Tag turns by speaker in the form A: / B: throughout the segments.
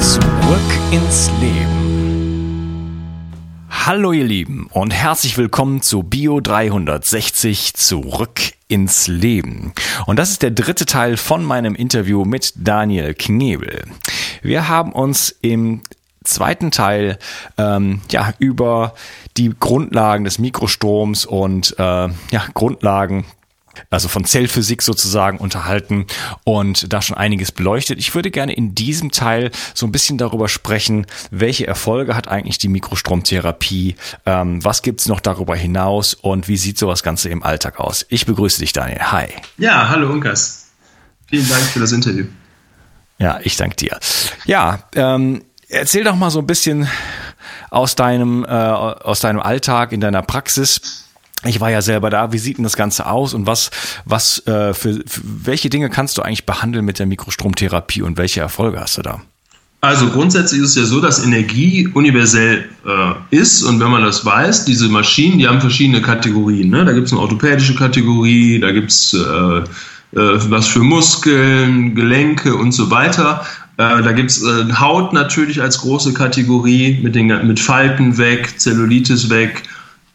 A: Zurück ins Leben. Hallo ihr Lieben und herzlich willkommen zu Bio 360 Zurück ins Leben. Und das ist der dritte Teil von meinem Interview mit Daniel Knebel. Wir haben uns im zweiten Teil ähm, ja über die Grundlagen des Mikrostroms und äh, ja Grundlagen also von Zellphysik sozusagen unterhalten und da schon einiges beleuchtet. Ich würde gerne in diesem Teil so ein bisschen darüber sprechen, welche Erfolge hat eigentlich die Mikrostromtherapie, ähm, was gibt's noch darüber hinaus und wie sieht sowas Ganze im Alltag aus. Ich begrüße dich, Daniel. Hi.
B: Ja, hallo Unkas. Vielen Dank für das Interview.
A: Ja, ich danke dir. Ja, ähm, erzähl doch mal so ein bisschen aus deinem, äh, aus deinem Alltag, in deiner Praxis ich war ja selber da. Wie sieht denn das Ganze aus und was, was äh, für, für welche Dinge kannst du eigentlich behandeln mit der Mikrostromtherapie und welche Erfolge hast du da?
B: Also grundsätzlich ist es ja so, dass Energie universell äh, ist und wenn man das weiß, diese Maschinen, die haben verschiedene Kategorien. Ne? Da gibt es eine orthopädische Kategorie, da gibt es äh, äh, was für Muskeln, Gelenke und so weiter. Äh, da gibt es äh, Haut natürlich als große Kategorie mit, den, mit Falten weg, Zellulitis weg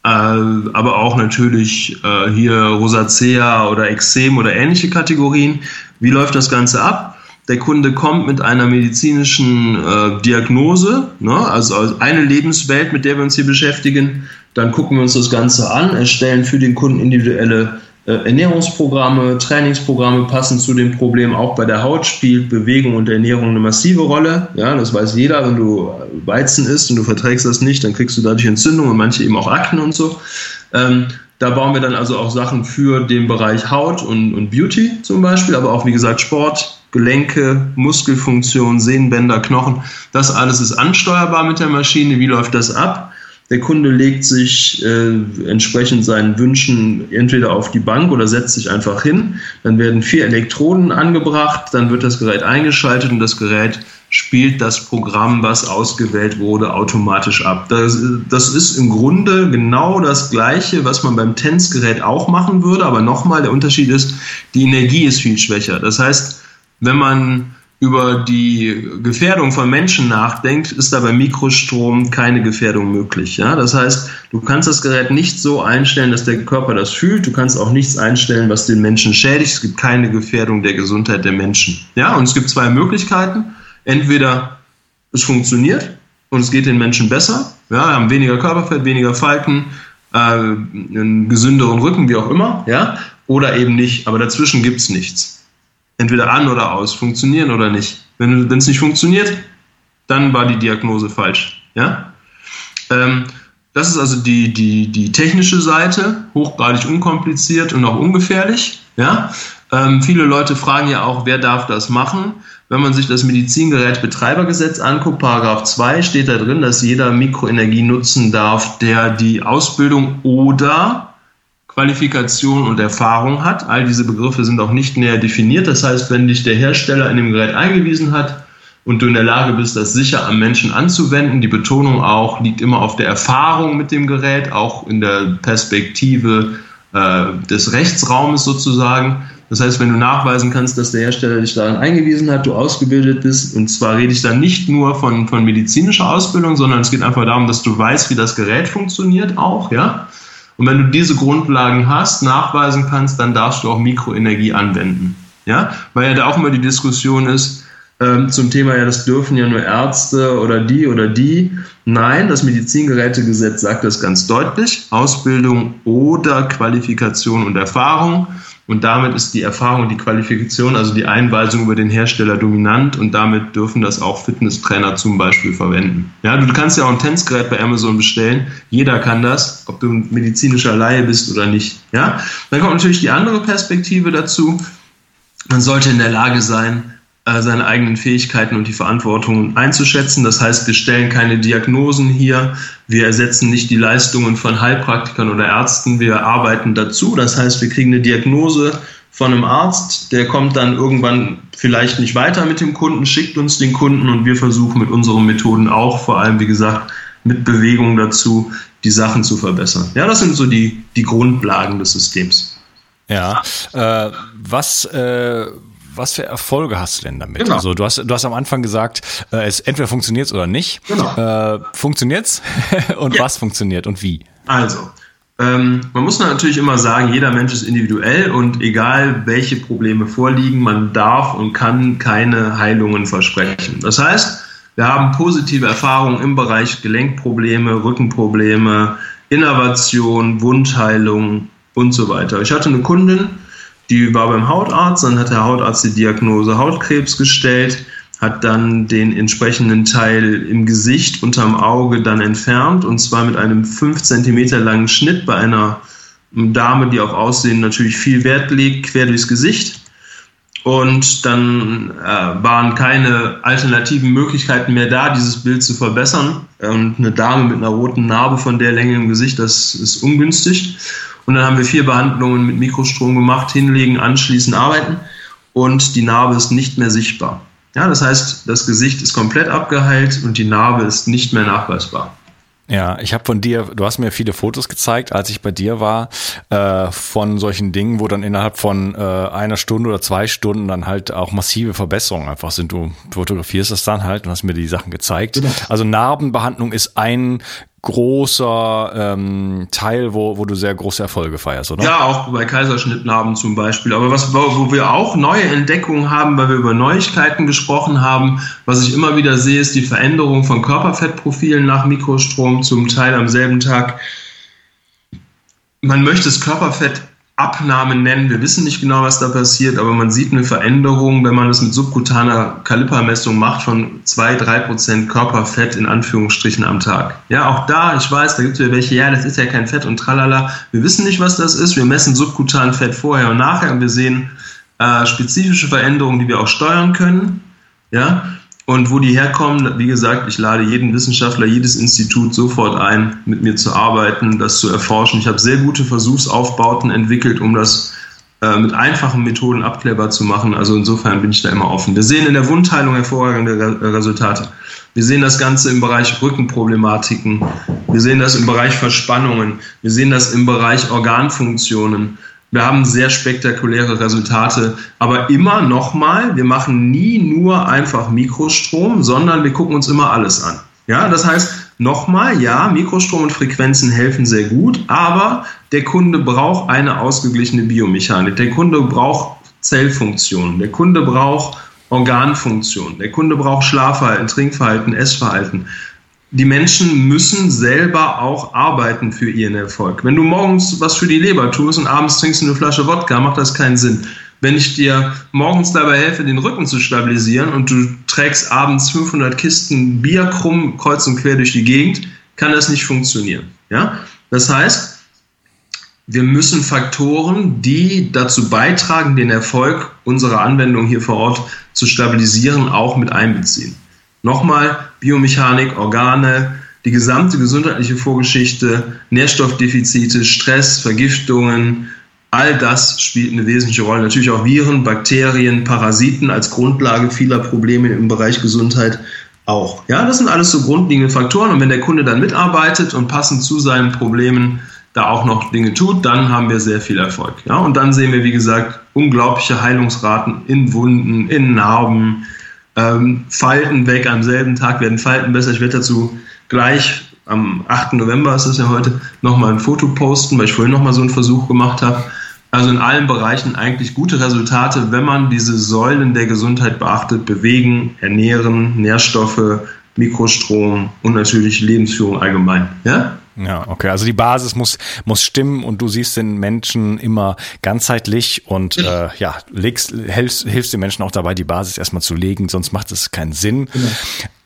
B: aber auch natürlich äh, hier Rosacea oder Exem oder ähnliche Kategorien. Wie läuft das Ganze ab? Der Kunde kommt mit einer medizinischen äh, Diagnose, ne? also eine Lebenswelt, mit der wir uns hier beschäftigen. Dann gucken wir uns das Ganze an, erstellen für den Kunden individuelle äh, Ernährungsprogramme, Trainingsprogramme passen zu dem Problem. Auch bei der Haut spielt Bewegung und Ernährung eine massive Rolle. Ja, das weiß jeder. Wenn du Weizen isst und du verträgst das nicht, dann kriegst du dadurch Entzündung und manche eben auch Akten und so. Ähm, da bauen wir dann also auch Sachen für den Bereich Haut und, und Beauty zum Beispiel, aber auch wie gesagt Sport, Gelenke, Muskelfunktion, Sehnenbänder, Knochen. Das alles ist ansteuerbar mit der Maschine. Wie läuft das ab? Der Kunde legt sich äh, entsprechend seinen Wünschen entweder auf die Bank oder setzt sich einfach hin. Dann werden vier Elektroden angebracht, dann wird das Gerät eingeschaltet und das Gerät spielt das Programm, was ausgewählt wurde, automatisch ab. Das, das ist im Grunde genau das Gleiche, was man beim Tänzgerät auch machen würde, aber nochmal, der Unterschied ist, die Energie ist viel schwächer. Das heißt, wenn man über die Gefährdung von Menschen nachdenkt, ist da bei Mikrostrom keine Gefährdung möglich. Ja? Das heißt, du kannst das Gerät nicht so einstellen, dass der Körper das fühlt. Du kannst auch nichts einstellen, was den Menschen schädigt. Es gibt keine Gefährdung der Gesundheit der Menschen. Ja? Und es gibt zwei Möglichkeiten. Entweder es funktioniert und es geht den Menschen besser. Ja, haben weniger Körperfett, weniger Falten, äh, einen gesünderen Rücken, wie auch immer. Ja? Oder eben nicht. Aber dazwischen gibt es nichts entweder an oder aus, funktionieren oder nicht. Wenn es nicht funktioniert, dann war die Diagnose falsch. Ja? Ähm, das ist also die, die, die technische Seite, hochgradig unkompliziert und auch ungefährlich. Ja? Ähm, viele Leute fragen ja auch, wer darf das machen? Wenn man sich das Medizingerätbetreibergesetz anguckt, Paragraph 2 steht da drin, dass jeder Mikroenergie nutzen darf, der die Ausbildung oder Qualifikation und Erfahrung hat. All diese Begriffe sind auch nicht näher definiert. Das heißt, wenn dich der Hersteller in dem Gerät eingewiesen hat und du in der Lage bist, das sicher am Menschen anzuwenden, die Betonung auch liegt immer auf der Erfahrung mit dem Gerät, auch in der Perspektive äh, des Rechtsraumes sozusagen. Das heißt, wenn du nachweisen kannst, dass der Hersteller dich daran eingewiesen hat, du ausgebildet bist, und zwar rede ich dann nicht nur von, von medizinischer Ausbildung, sondern es geht einfach darum, dass du weißt, wie das Gerät funktioniert auch, ja, und wenn du diese Grundlagen hast, nachweisen kannst, dann darfst du auch Mikroenergie anwenden. Ja, weil ja da auch immer die Diskussion ist ähm, zum Thema, ja, das dürfen ja nur Ärzte oder die oder die. Nein, das Medizingerätegesetz sagt das ganz deutlich. Ausbildung oder Qualifikation und Erfahrung. Und damit ist die Erfahrung und die Qualifikation, also die Einweisung über den Hersteller dominant und damit dürfen das auch Fitnesstrainer zum Beispiel verwenden. Ja, du kannst ja auch ein Tänzgerät bei Amazon bestellen. Jeder kann das, ob du ein medizinischer Laie bist oder nicht. Ja, dann kommt natürlich die andere Perspektive dazu. Man sollte in der Lage sein, seine eigenen Fähigkeiten und die Verantwortung einzuschätzen. Das heißt, wir stellen keine Diagnosen hier, wir ersetzen nicht die Leistungen von Heilpraktikern oder Ärzten, wir arbeiten dazu. Das heißt, wir kriegen eine Diagnose von einem Arzt, der kommt dann irgendwann vielleicht nicht weiter mit dem Kunden, schickt uns den Kunden und wir versuchen mit unseren Methoden auch, vor allem wie gesagt, mit Bewegung dazu, die Sachen zu verbessern. Ja, das sind so die, die Grundlagen des Systems.
A: Ja, äh, was, äh, was für Erfolge hast du denn damit? Genau. Also du hast, du hast am Anfang gesagt, äh, es entweder funktioniert es oder nicht. Genau. Äh, funktioniert's? und ja. was funktioniert und wie?
B: Also, ähm, man muss natürlich immer sagen, jeder Mensch ist individuell und egal welche Probleme vorliegen, man darf und kann keine Heilungen versprechen. Das heißt, wir haben positive Erfahrungen im Bereich Gelenkprobleme, Rückenprobleme, Innovation, Wundheilung und so weiter. Ich hatte eine Kundin, die war beim Hautarzt, dann hat der Hautarzt die Diagnose Hautkrebs gestellt, hat dann den entsprechenden Teil im Gesicht unterm Auge dann entfernt und zwar mit einem 5 cm langen Schnitt bei einer Dame, die auf Aussehen natürlich viel Wert legt, quer durchs Gesicht. Und dann äh, waren keine alternativen Möglichkeiten mehr da, dieses Bild zu verbessern. Und eine Dame mit einer roten Narbe von der Länge im Gesicht, das ist ungünstig. Und dann haben wir vier Behandlungen mit Mikrostrom gemacht, hinlegen, anschließen, arbeiten. Und die Narbe ist nicht mehr sichtbar. Ja, das heißt, das Gesicht ist komplett abgeheilt und die Narbe ist nicht mehr nachweisbar.
A: Ja, ich habe von dir, du hast mir viele Fotos gezeigt, als ich bei dir war, äh, von solchen Dingen, wo dann innerhalb von äh, einer Stunde oder zwei Stunden dann halt auch massive Verbesserungen einfach sind. Du fotografierst das dann halt und hast mir die Sachen gezeigt. Genau. Also Narbenbehandlung ist ein großer ähm, Teil, wo, wo du sehr große Erfolge feierst, oder?
B: Ja, auch bei Kaiserschnittnarben zum Beispiel. Aber was, wo wir auch neue Entdeckungen haben, weil wir über Neuigkeiten gesprochen haben, was ich immer wieder sehe, ist die Veränderung von Körperfettprofilen nach Mikrostrom, zum Teil am selben Tag. Man möchte das Körperfett Abnahme nennen. Wir wissen nicht genau, was da passiert, aber man sieht eine Veränderung, wenn man es mit subkutaner Kalipermessung macht, von 2-3% Körperfett in Anführungsstrichen am Tag. Ja, auch da, ich weiß, da gibt es ja welche, ja, das ist ja kein Fett und tralala. Wir wissen nicht, was das ist. Wir messen subkutan Fett vorher und nachher und wir sehen äh, spezifische Veränderungen, die wir auch steuern können. Ja, und wo die herkommen, wie gesagt, ich lade jeden Wissenschaftler, jedes Institut sofort ein, mit mir zu arbeiten, das zu erforschen. Ich habe sehr gute Versuchsaufbauten entwickelt, um das äh, mit einfachen Methoden abklärbar zu machen. Also insofern bin ich da immer offen. Wir sehen in der Wundheilung hervorragende Re Resultate. Wir sehen das Ganze im Bereich Rückenproblematiken. Wir sehen das im Bereich Verspannungen. Wir sehen das im Bereich Organfunktionen. Wir haben sehr spektakuläre Resultate, aber immer nochmal, wir machen nie nur einfach Mikrostrom, sondern wir gucken uns immer alles an. Ja, das heißt, nochmal, ja, Mikrostrom und Frequenzen helfen sehr gut, aber der Kunde braucht eine ausgeglichene Biomechanik. Der Kunde braucht Zellfunktionen. Der Kunde braucht Organfunktionen. Der Kunde braucht Schlafverhalten, Trinkverhalten, Essverhalten die Menschen müssen selber auch arbeiten für ihren Erfolg. Wenn du morgens was für die Leber tust und abends trinkst du eine Flasche Wodka, macht das keinen Sinn. Wenn ich dir morgens dabei helfe, den Rücken zu stabilisieren und du trägst abends 500 Kisten Bier krumm kreuz und quer durch die Gegend, kann das nicht funktionieren. Ja? Das heißt, wir müssen Faktoren, die dazu beitragen, den Erfolg unserer Anwendung hier vor Ort zu stabilisieren, auch mit einbeziehen. Nochmal, Biomechanik, Organe, die gesamte gesundheitliche Vorgeschichte, Nährstoffdefizite, Stress, Vergiftungen, all das spielt eine wesentliche Rolle. Natürlich auch Viren, Bakterien, Parasiten als Grundlage vieler Probleme im Bereich Gesundheit auch. Ja, das sind alles so grundlegende Faktoren und wenn der Kunde dann mitarbeitet und passend zu seinen Problemen da auch noch Dinge tut, dann haben wir sehr viel Erfolg. Ja, und dann sehen wir, wie gesagt, unglaubliche Heilungsraten in Wunden, in Narben, ähm, Falten weg am selben Tag werden Falten besser. Ich werde dazu gleich am 8. November ist es ja heute nochmal ein Foto posten, weil ich vorhin nochmal so einen Versuch gemacht habe. Also in allen Bereichen eigentlich gute Resultate, wenn man diese Säulen der Gesundheit beachtet, bewegen, ernähren, Nährstoffe, Mikrostrom und natürlich Lebensführung allgemein. Ja?
A: Ja, okay. Also die Basis muss, muss stimmen und du siehst den Menschen immer ganzheitlich und äh, ja, legst, hilfst, hilfst den Menschen auch dabei, die Basis erstmal zu legen, sonst macht es keinen Sinn. Genau.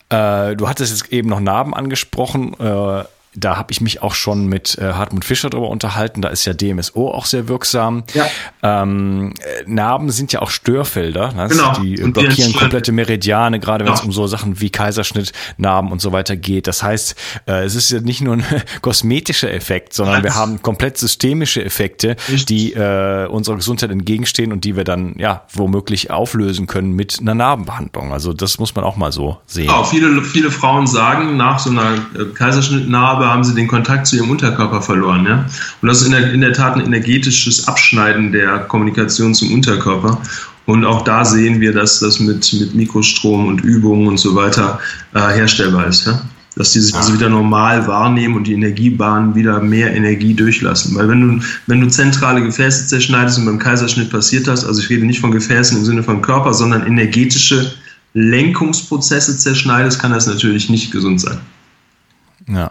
A: Äh, du hattest jetzt eben noch Narben angesprochen. Äh, da habe ich mich auch schon mit äh, Hartmut Fischer darüber unterhalten. Da ist ja DMSO auch sehr wirksam. Ja. Ähm, Narben sind ja auch Störfelder. Ne? Genau. Die und blockieren die komplette Meridiane, gerade wenn es ja. um so Sachen wie Kaiserschnitt, Narben und so weiter geht. Das heißt, äh, es ist ja nicht nur ein kosmetischer Effekt, sondern wir haben komplett systemische Effekte, Richtig. die äh, unserer Gesundheit entgegenstehen und die wir dann ja womöglich auflösen können mit einer Narbenbehandlung. Also das muss man auch mal so sehen.
B: Genau, viele, viele Frauen sagen, nach so einer äh, Kaiserschnittnarbe haben sie den Kontakt zu ihrem Unterkörper verloren. Ja? Und das ist in der, in der Tat ein energetisches Abschneiden der Kommunikation zum Unterkörper. Und auch da sehen wir, dass das mit, mit Mikrostrom und Übungen und so weiter äh, herstellbar ist. Ja? Dass die sich also wieder normal wahrnehmen und die Energiebahnen wieder mehr Energie durchlassen. Weil wenn du, wenn du zentrale Gefäße zerschneidest und beim Kaiserschnitt passiert das, also ich rede nicht von Gefäßen im Sinne von Körper, sondern energetische Lenkungsprozesse zerschneidest, kann das natürlich nicht gesund sein.
A: Ja.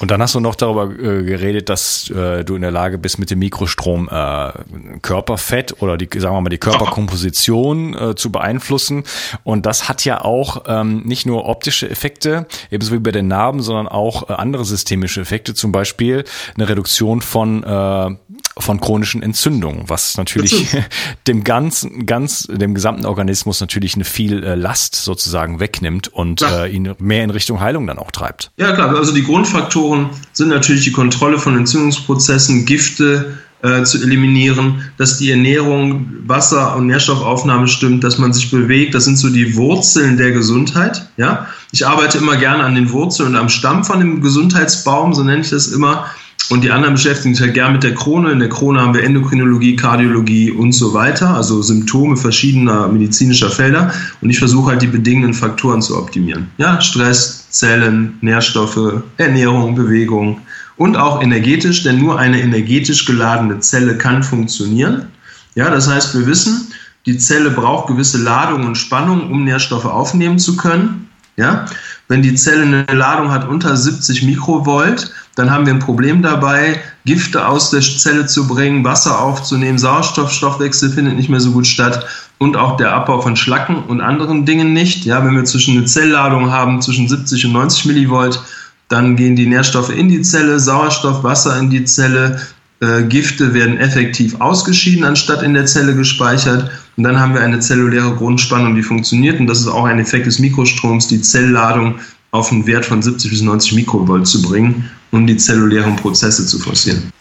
A: Und dann hast du noch darüber äh, geredet, dass äh, du in der Lage bist, mit dem Mikrostrom äh, Körperfett oder die, sagen wir mal, die Körperkomposition äh, zu beeinflussen. Und das hat ja auch ähm, nicht nur optische Effekte, ebenso wie bei den Narben, sondern auch äh, andere systemische Effekte, zum Beispiel eine Reduktion von äh, von chronischen Entzündungen, was natürlich dem ganzen, ganz, dem gesamten Organismus natürlich eine viel äh, Last sozusagen wegnimmt und äh, ihn mehr in Richtung Heilung dann auch treibt.
B: Ja, klar. Also die Grundfaktoren sind natürlich die Kontrolle von Entzündungsprozessen, Gifte, äh, zu eliminieren, dass die Ernährung, Wasser und Nährstoffaufnahme stimmt, dass man sich bewegt. Das sind so die Wurzeln der Gesundheit. Ja, ich arbeite immer gerne an den Wurzeln und am Stamm von dem Gesundheitsbaum, so nenne ich das immer. Und die anderen beschäftigen sich halt gern mit der Krone. In der Krone haben wir Endokrinologie, Kardiologie und so weiter, also Symptome verschiedener medizinischer Felder. Und ich versuche halt die bedingenden Faktoren zu optimieren. Ja, Stress, Zellen, Nährstoffe, Ernährung, Bewegung und auch energetisch, denn nur eine energetisch geladene Zelle kann funktionieren. Ja, das heißt, wir wissen, die Zelle braucht gewisse Ladung und Spannung, um Nährstoffe aufnehmen zu können. Ja, wenn die Zelle eine Ladung hat unter 70 Mikrovolt, dann haben wir ein Problem dabei, Gifte aus der Zelle zu bringen, Wasser aufzunehmen, Sauerstoffstoffwechsel findet nicht mehr so gut statt und auch der Abbau von Schlacken und anderen Dingen nicht. Ja, wenn wir zwischen eine Zellladung haben zwischen 70 und 90 Millivolt, dann gehen die Nährstoffe in die Zelle, Sauerstoff, Wasser in die Zelle, äh, Gifte werden effektiv ausgeschieden, anstatt in der Zelle gespeichert. Und dann haben wir eine zelluläre Grundspannung, die funktioniert. Und das ist auch ein Effekt des Mikrostroms, die Zellladung auf einen Wert von 70 bis 90 Mikrovolt zu bringen, um die zellulären Prozesse zu forcieren.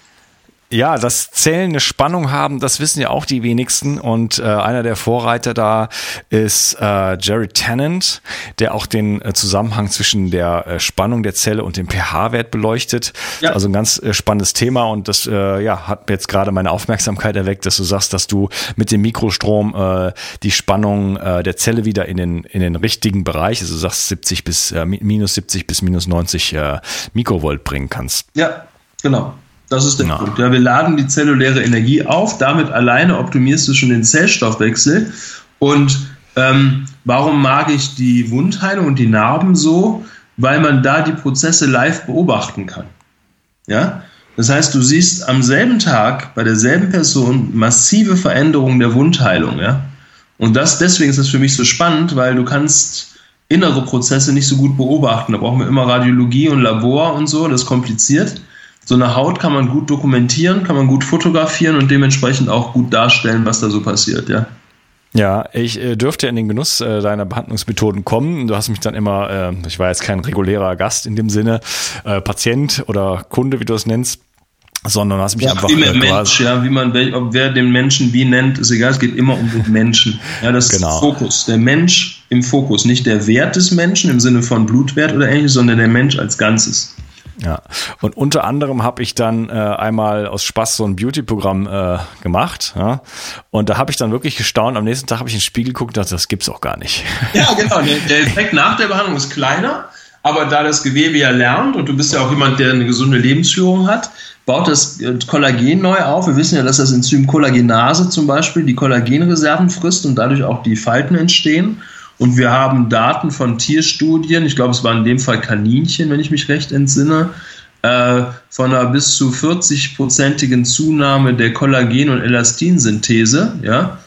A: Ja, dass Zellen eine Spannung haben, das wissen ja auch die wenigsten. Und äh, einer der Vorreiter da ist äh, Jerry Tennant, der auch den äh, Zusammenhang zwischen der äh, Spannung der Zelle und dem pH-Wert beleuchtet. Ja. Also ein ganz äh, spannendes Thema und das äh, ja, hat jetzt gerade meine Aufmerksamkeit erweckt, dass du sagst, dass du mit dem Mikrostrom äh, die Spannung äh, der Zelle wieder in den, in den richtigen Bereich, also du sagst 70 bis äh, minus 70 bis minus 90 äh, Mikrovolt bringen kannst.
B: Ja, genau. Das ist der ja. Punkt. Ja, wir laden die zelluläre Energie auf, damit alleine optimierst du schon den Zellstoffwechsel. Und ähm, warum mag ich die Wundheilung und die Narben so? Weil man da die Prozesse live beobachten kann. Ja? Das heißt, du siehst am selben Tag bei derselben Person massive Veränderungen der Wundheilung. Ja? Und das, deswegen ist das für mich so spannend, weil du kannst innere Prozesse nicht so gut beobachten. Da brauchen wir immer Radiologie und Labor und so, das ist kompliziert so eine Haut kann man gut dokumentieren, kann man gut fotografieren und dementsprechend auch gut darstellen, was da so passiert, ja.
A: Ja, ich äh, dürfte in den Genuss äh, deiner Behandlungsmethoden kommen. Du hast mich dann immer, äh, ich war jetzt kein regulärer Gast in dem Sinne, äh, Patient oder Kunde, wie du es nennst, sondern hast mich ja, einfach
B: immer äh, Mensch, ja, wie man ob wer den Menschen wie nennt, ist egal, es geht immer um den Menschen. Ja, das genau. ist Fokus, der Mensch im Fokus, nicht der Wert des Menschen im Sinne von Blutwert oder ähnliches, sondern der Mensch als Ganzes.
A: Ja, und unter anderem habe ich dann äh, einmal aus Spaß so ein Beauty-Programm äh, gemacht. Ja? Und da habe ich dann wirklich gestaunt. Am nächsten Tag habe ich in den Spiegel geguckt und dachte, das gibt's auch gar nicht.
B: Ja, genau. Der, der Effekt nach der Behandlung ist kleiner, aber da das Gewebe ja lernt und du bist ja auch jemand, der eine gesunde Lebensführung hat, baut das Kollagen neu auf. Wir wissen ja, dass das Enzym Kollagenase zum Beispiel die Kollagenreserven frisst und dadurch auch die Falten entstehen. Und wir haben Daten von Tierstudien, ich glaube, es war in dem Fall Kaninchen, wenn ich mich recht entsinne, äh, von einer bis zu 40-prozentigen Zunahme der Kollagen- und Elastinsynthese. Ja?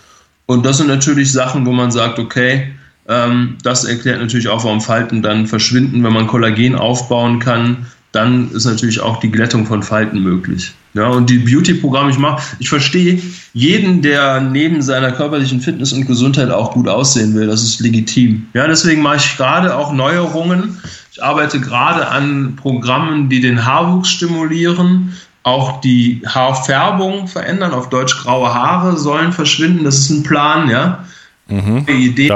B: Und das sind natürlich Sachen, wo man sagt, okay, ähm, das erklärt natürlich auch, warum Falten dann verschwinden, wenn man Kollagen aufbauen kann. dann ist natürlich auch die Glättung von Falten möglich. Ja, und die Beauty-Programme, ich mache, ich verstehe jeden, der neben seiner körperlichen Fitness und Gesundheit auch gut aussehen will. Das ist legitim. Ja, deswegen mache ich gerade auch Neuerungen. Ich arbeite gerade an Programmen, die den Haarwuchs stimulieren, auch die Haarfärbung verändern. Auf Deutsch graue Haare sollen verschwinden. Das ist ein Plan, ja.
A: Mhm. Idee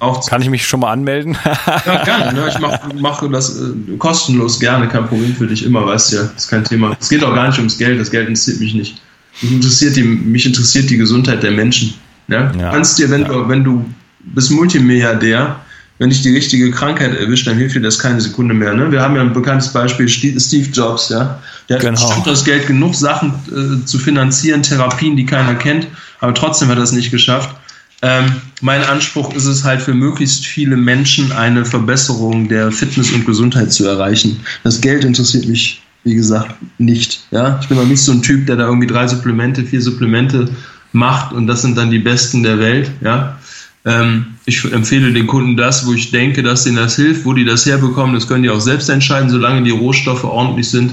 A: auch kann ich mich schon mal anmelden?
B: ja, gerne. Ne? Ich mache mach das äh, kostenlos gerne, kein Problem für dich, immer, weißt du ja, ist kein Thema. Es geht auch gar nicht ums Geld, das Geld interessiert mich nicht. Mich interessiert die, mich interessiert die Gesundheit der Menschen. Ja? Ja. Du kannst dir, wenn, ja. du, wenn du bist Multimilliardär, wenn dich die richtige Krankheit erwischt, dann hilft dir das keine Sekunde mehr. Ne? Wir haben ja ein bekanntes Beispiel, Steve Jobs, ja. Der hat genau. das Geld genug, Sachen äh, zu finanzieren, Therapien, die keiner kennt, aber trotzdem hat er es nicht geschafft. Ähm, mein Anspruch ist es halt für möglichst viele Menschen eine Verbesserung der Fitness und Gesundheit zu erreichen. Das Geld interessiert mich, wie gesagt, nicht. Ja? Ich bin noch nicht so ein Typ, der da irgendwie drei Supplemente, vier Supplemente macht und das sind dann die besten der Welt. Ja? Ähm, ich empfehle den Kunden das, wo ich denke, dass ihnen das hilft, wo die das herbekommen. Das können die auch selbst entscheiden, solange die Rohstoffe ordentlich sind.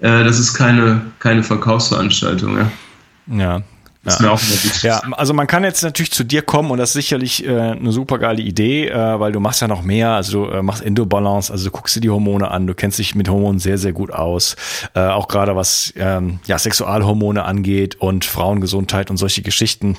B: Äh, das ist keine, keine Verkaufsveranstaltung. Ja.
A: Ja, ja. ja. also man kann jetzt natürlich zu dir kommen und das ist sicherlich äh, eine super geile Idee, äh, weil du machst ja noch mehr, also du äh, machst Endobalance, also du guckst dir die Hormone an, du kennst dich mit Hormonen sehr, sehr gut aus, äh, auch gerade was ähm, ja, Sexualhormone angeht und Frauengesundheit und solche Geschichten.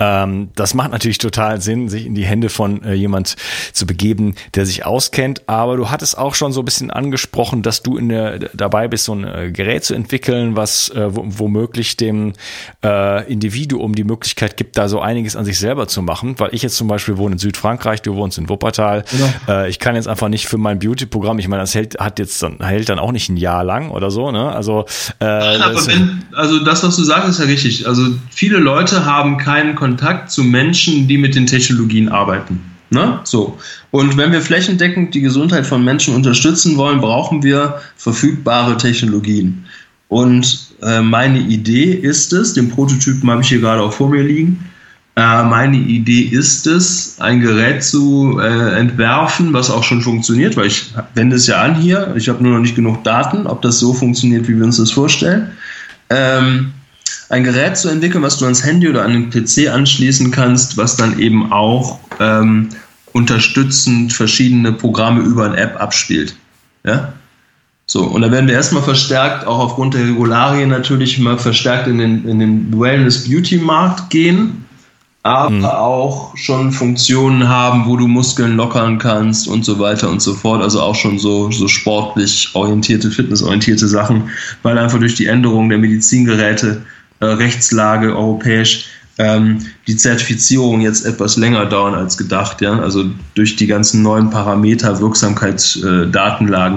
A: Ähm, das macht natürlich total Sinn, sich in die Hände von äh, jemand zu begeben, der sich auskennt. Aber du hattest auch schon so ein bisschen angesprochen, dass du in der, dabei bist, so ein äh, Gerät zu entwickeln, was äh, womöglich dem äh, Individuum die Möglichkeit gibt, da so einiges an sich selber zu machen. Weil ich jetzt zum Beispiel wohne in Südfrankreich, du wohnst in Wuppertal. Genau. Äh, ich kann jetzt einfach nicht für mein Beauty-Programm, ich meine, das hält, hat jetzt dann, hält dann auch nicht ein Jahr lang oder so. Ne? Also,
B: äh, das, wenn, also das, was du sagst, ist ja richtig. Also viele Leute haben keinen Kontakt zu Menschen, die mit den Technologien arbeiten. Ne? So. Und wenn wir flächendeckend die Gesundheit von Menschen unterstützen wollen, brauchen wir verfügbare Technologien. Und äh, meine Idee ist es, den Prototypen habe ich hier gerade auch vor mir liegen, äh, meine Idee ist es, ein Gerät zu äh, entwerfen, was auch schon funktioniert, weil ich wende es ja an hier, ich habe nur noch nicht genug Daten, ob das so funktioniert, wie wir uns das vorstellen. Ähm, ein Gerät zu entwickeln, was du ans Handy oder an den PC anschließen kannst, was dann eben auch ähm, unterstützend verschiedene Programme über eine App abspielt. Ja? So, und da werden wir erstmal verstärkt, auch aufgrund der Regularien natürlich mal verstärkt in den, in den Wellness-Beauty-Markt gehen, aber mhm. auch schon Funktionen haben, wo du Muskeln lockern kannst und so weiter und so fort. Also auch schon so, so sportlich orientierte, fitnessorientierte Sachen, weil einfach durch die Änderung der Medizingeräte äh, Rechtslage europäisch ähm, die Zertifizierung jetzt etwas länger dauern als gedacht, ja, also durch die ganzen neuen Parameter, Wirksamkeit, äh,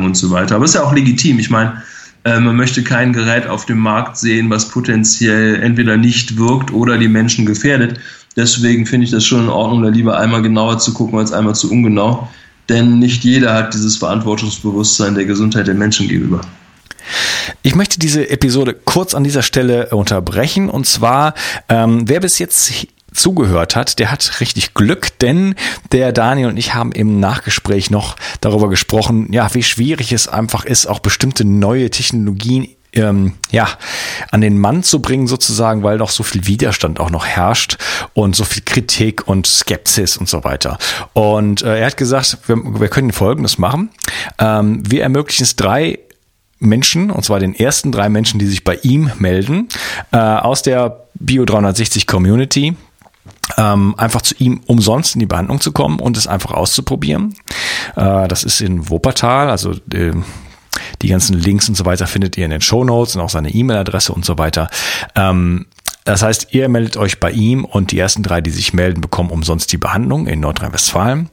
B: und so weiter. Aber ist ja auch legitim. Ich meine, äh, man möchte kein Gerät auf dem Markt sehen, was potenziell entweder nicht wirkt oder die Menschen gefährdet. Deswegen finde ich das schon in Ordnung, da lieber einmal genauer zu gucken als einmal zu ungenau. Denn nicht jeder hat dieses Verantwortungsbewusstsein der Gesundheit der Menschen gegenüber.
A: Ich möchte diese Episode kurz an dieser Stelle unterbrechen. Und zwar, ähm, wer bis jetzt zugehört hat, der hat richtig Glück, denn der Daniel und ich haben im Nachgespräch noch darüber gesprochen, ja, wie schwierig es einfach ist, auch bestimmte neue Technologien ähm, ja, an den Mann zu bringen sozusagen, weil noch so viel Widerstand auch noch herrscht und so viel Kritik und Skepsis und so weiter. Und äh, er hat gesagt, wir, wir können Folgendes machen. Ähm, wir ermöglichen es drei Menschen, und zwar den ersten drei Menschen, die sich bei ihm melden, äh, aus der Bio 360 Community, ähm, einfach zu ihm umsonst in die Behandlung zu kommen und es einfach auszuprobieren. Äh, das ist in Wuppertal, also äh, die ganzen Links und so weiter findet ihr in den Show Notes und auch seine E-Mail-Adresse und so weiter. Ähm, das heißt, ihr meldet euch bei ihm und die ersten drei, die sich melden, bekommen umsonst die Behandlung in Nordrhein-Westfalen.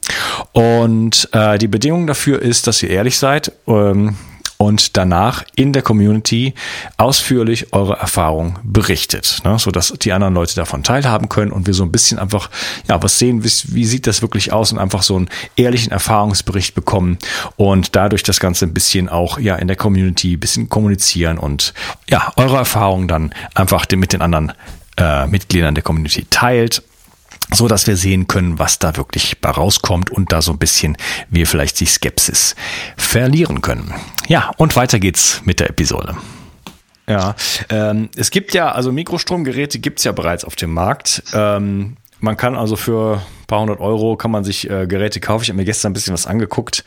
A: Und äh, die Bedingung dafür ist, dass ihr ehrlich seid. Ähm, und danach in der Community ausführlich eure Erfahrung berichtet, ne, so dass die anderen Leute davon teilhaben können und wir so ein bisschen einfach ja was sehen, wie, wie sieht das wirklich aus und einfach so einen ehrlichen Erfahrungsbericht bekommen und dadurch das Ganze ein bisschen auch ja in der Community ein bisschen kommunizieren und ja eure Erfahrungen dann einfach mit den anderen äh, Mitgliedern der Community teilt so dass wir sehen können, was da wirklich bei rauskommt und da so ein bisschen wir vielleicht die Skepsis verlieren können. Ja, und weiter geht's mit der Episode. Ja, ähm, es gibt ja, also Mikrostromgeräte gibt's ja bereits auf dem Markt. Ähm, man kann also für paar hundert Euro kann man sich äh, Geräte kaufen. Ich habe mir gestern ein bisschen was angeguckt,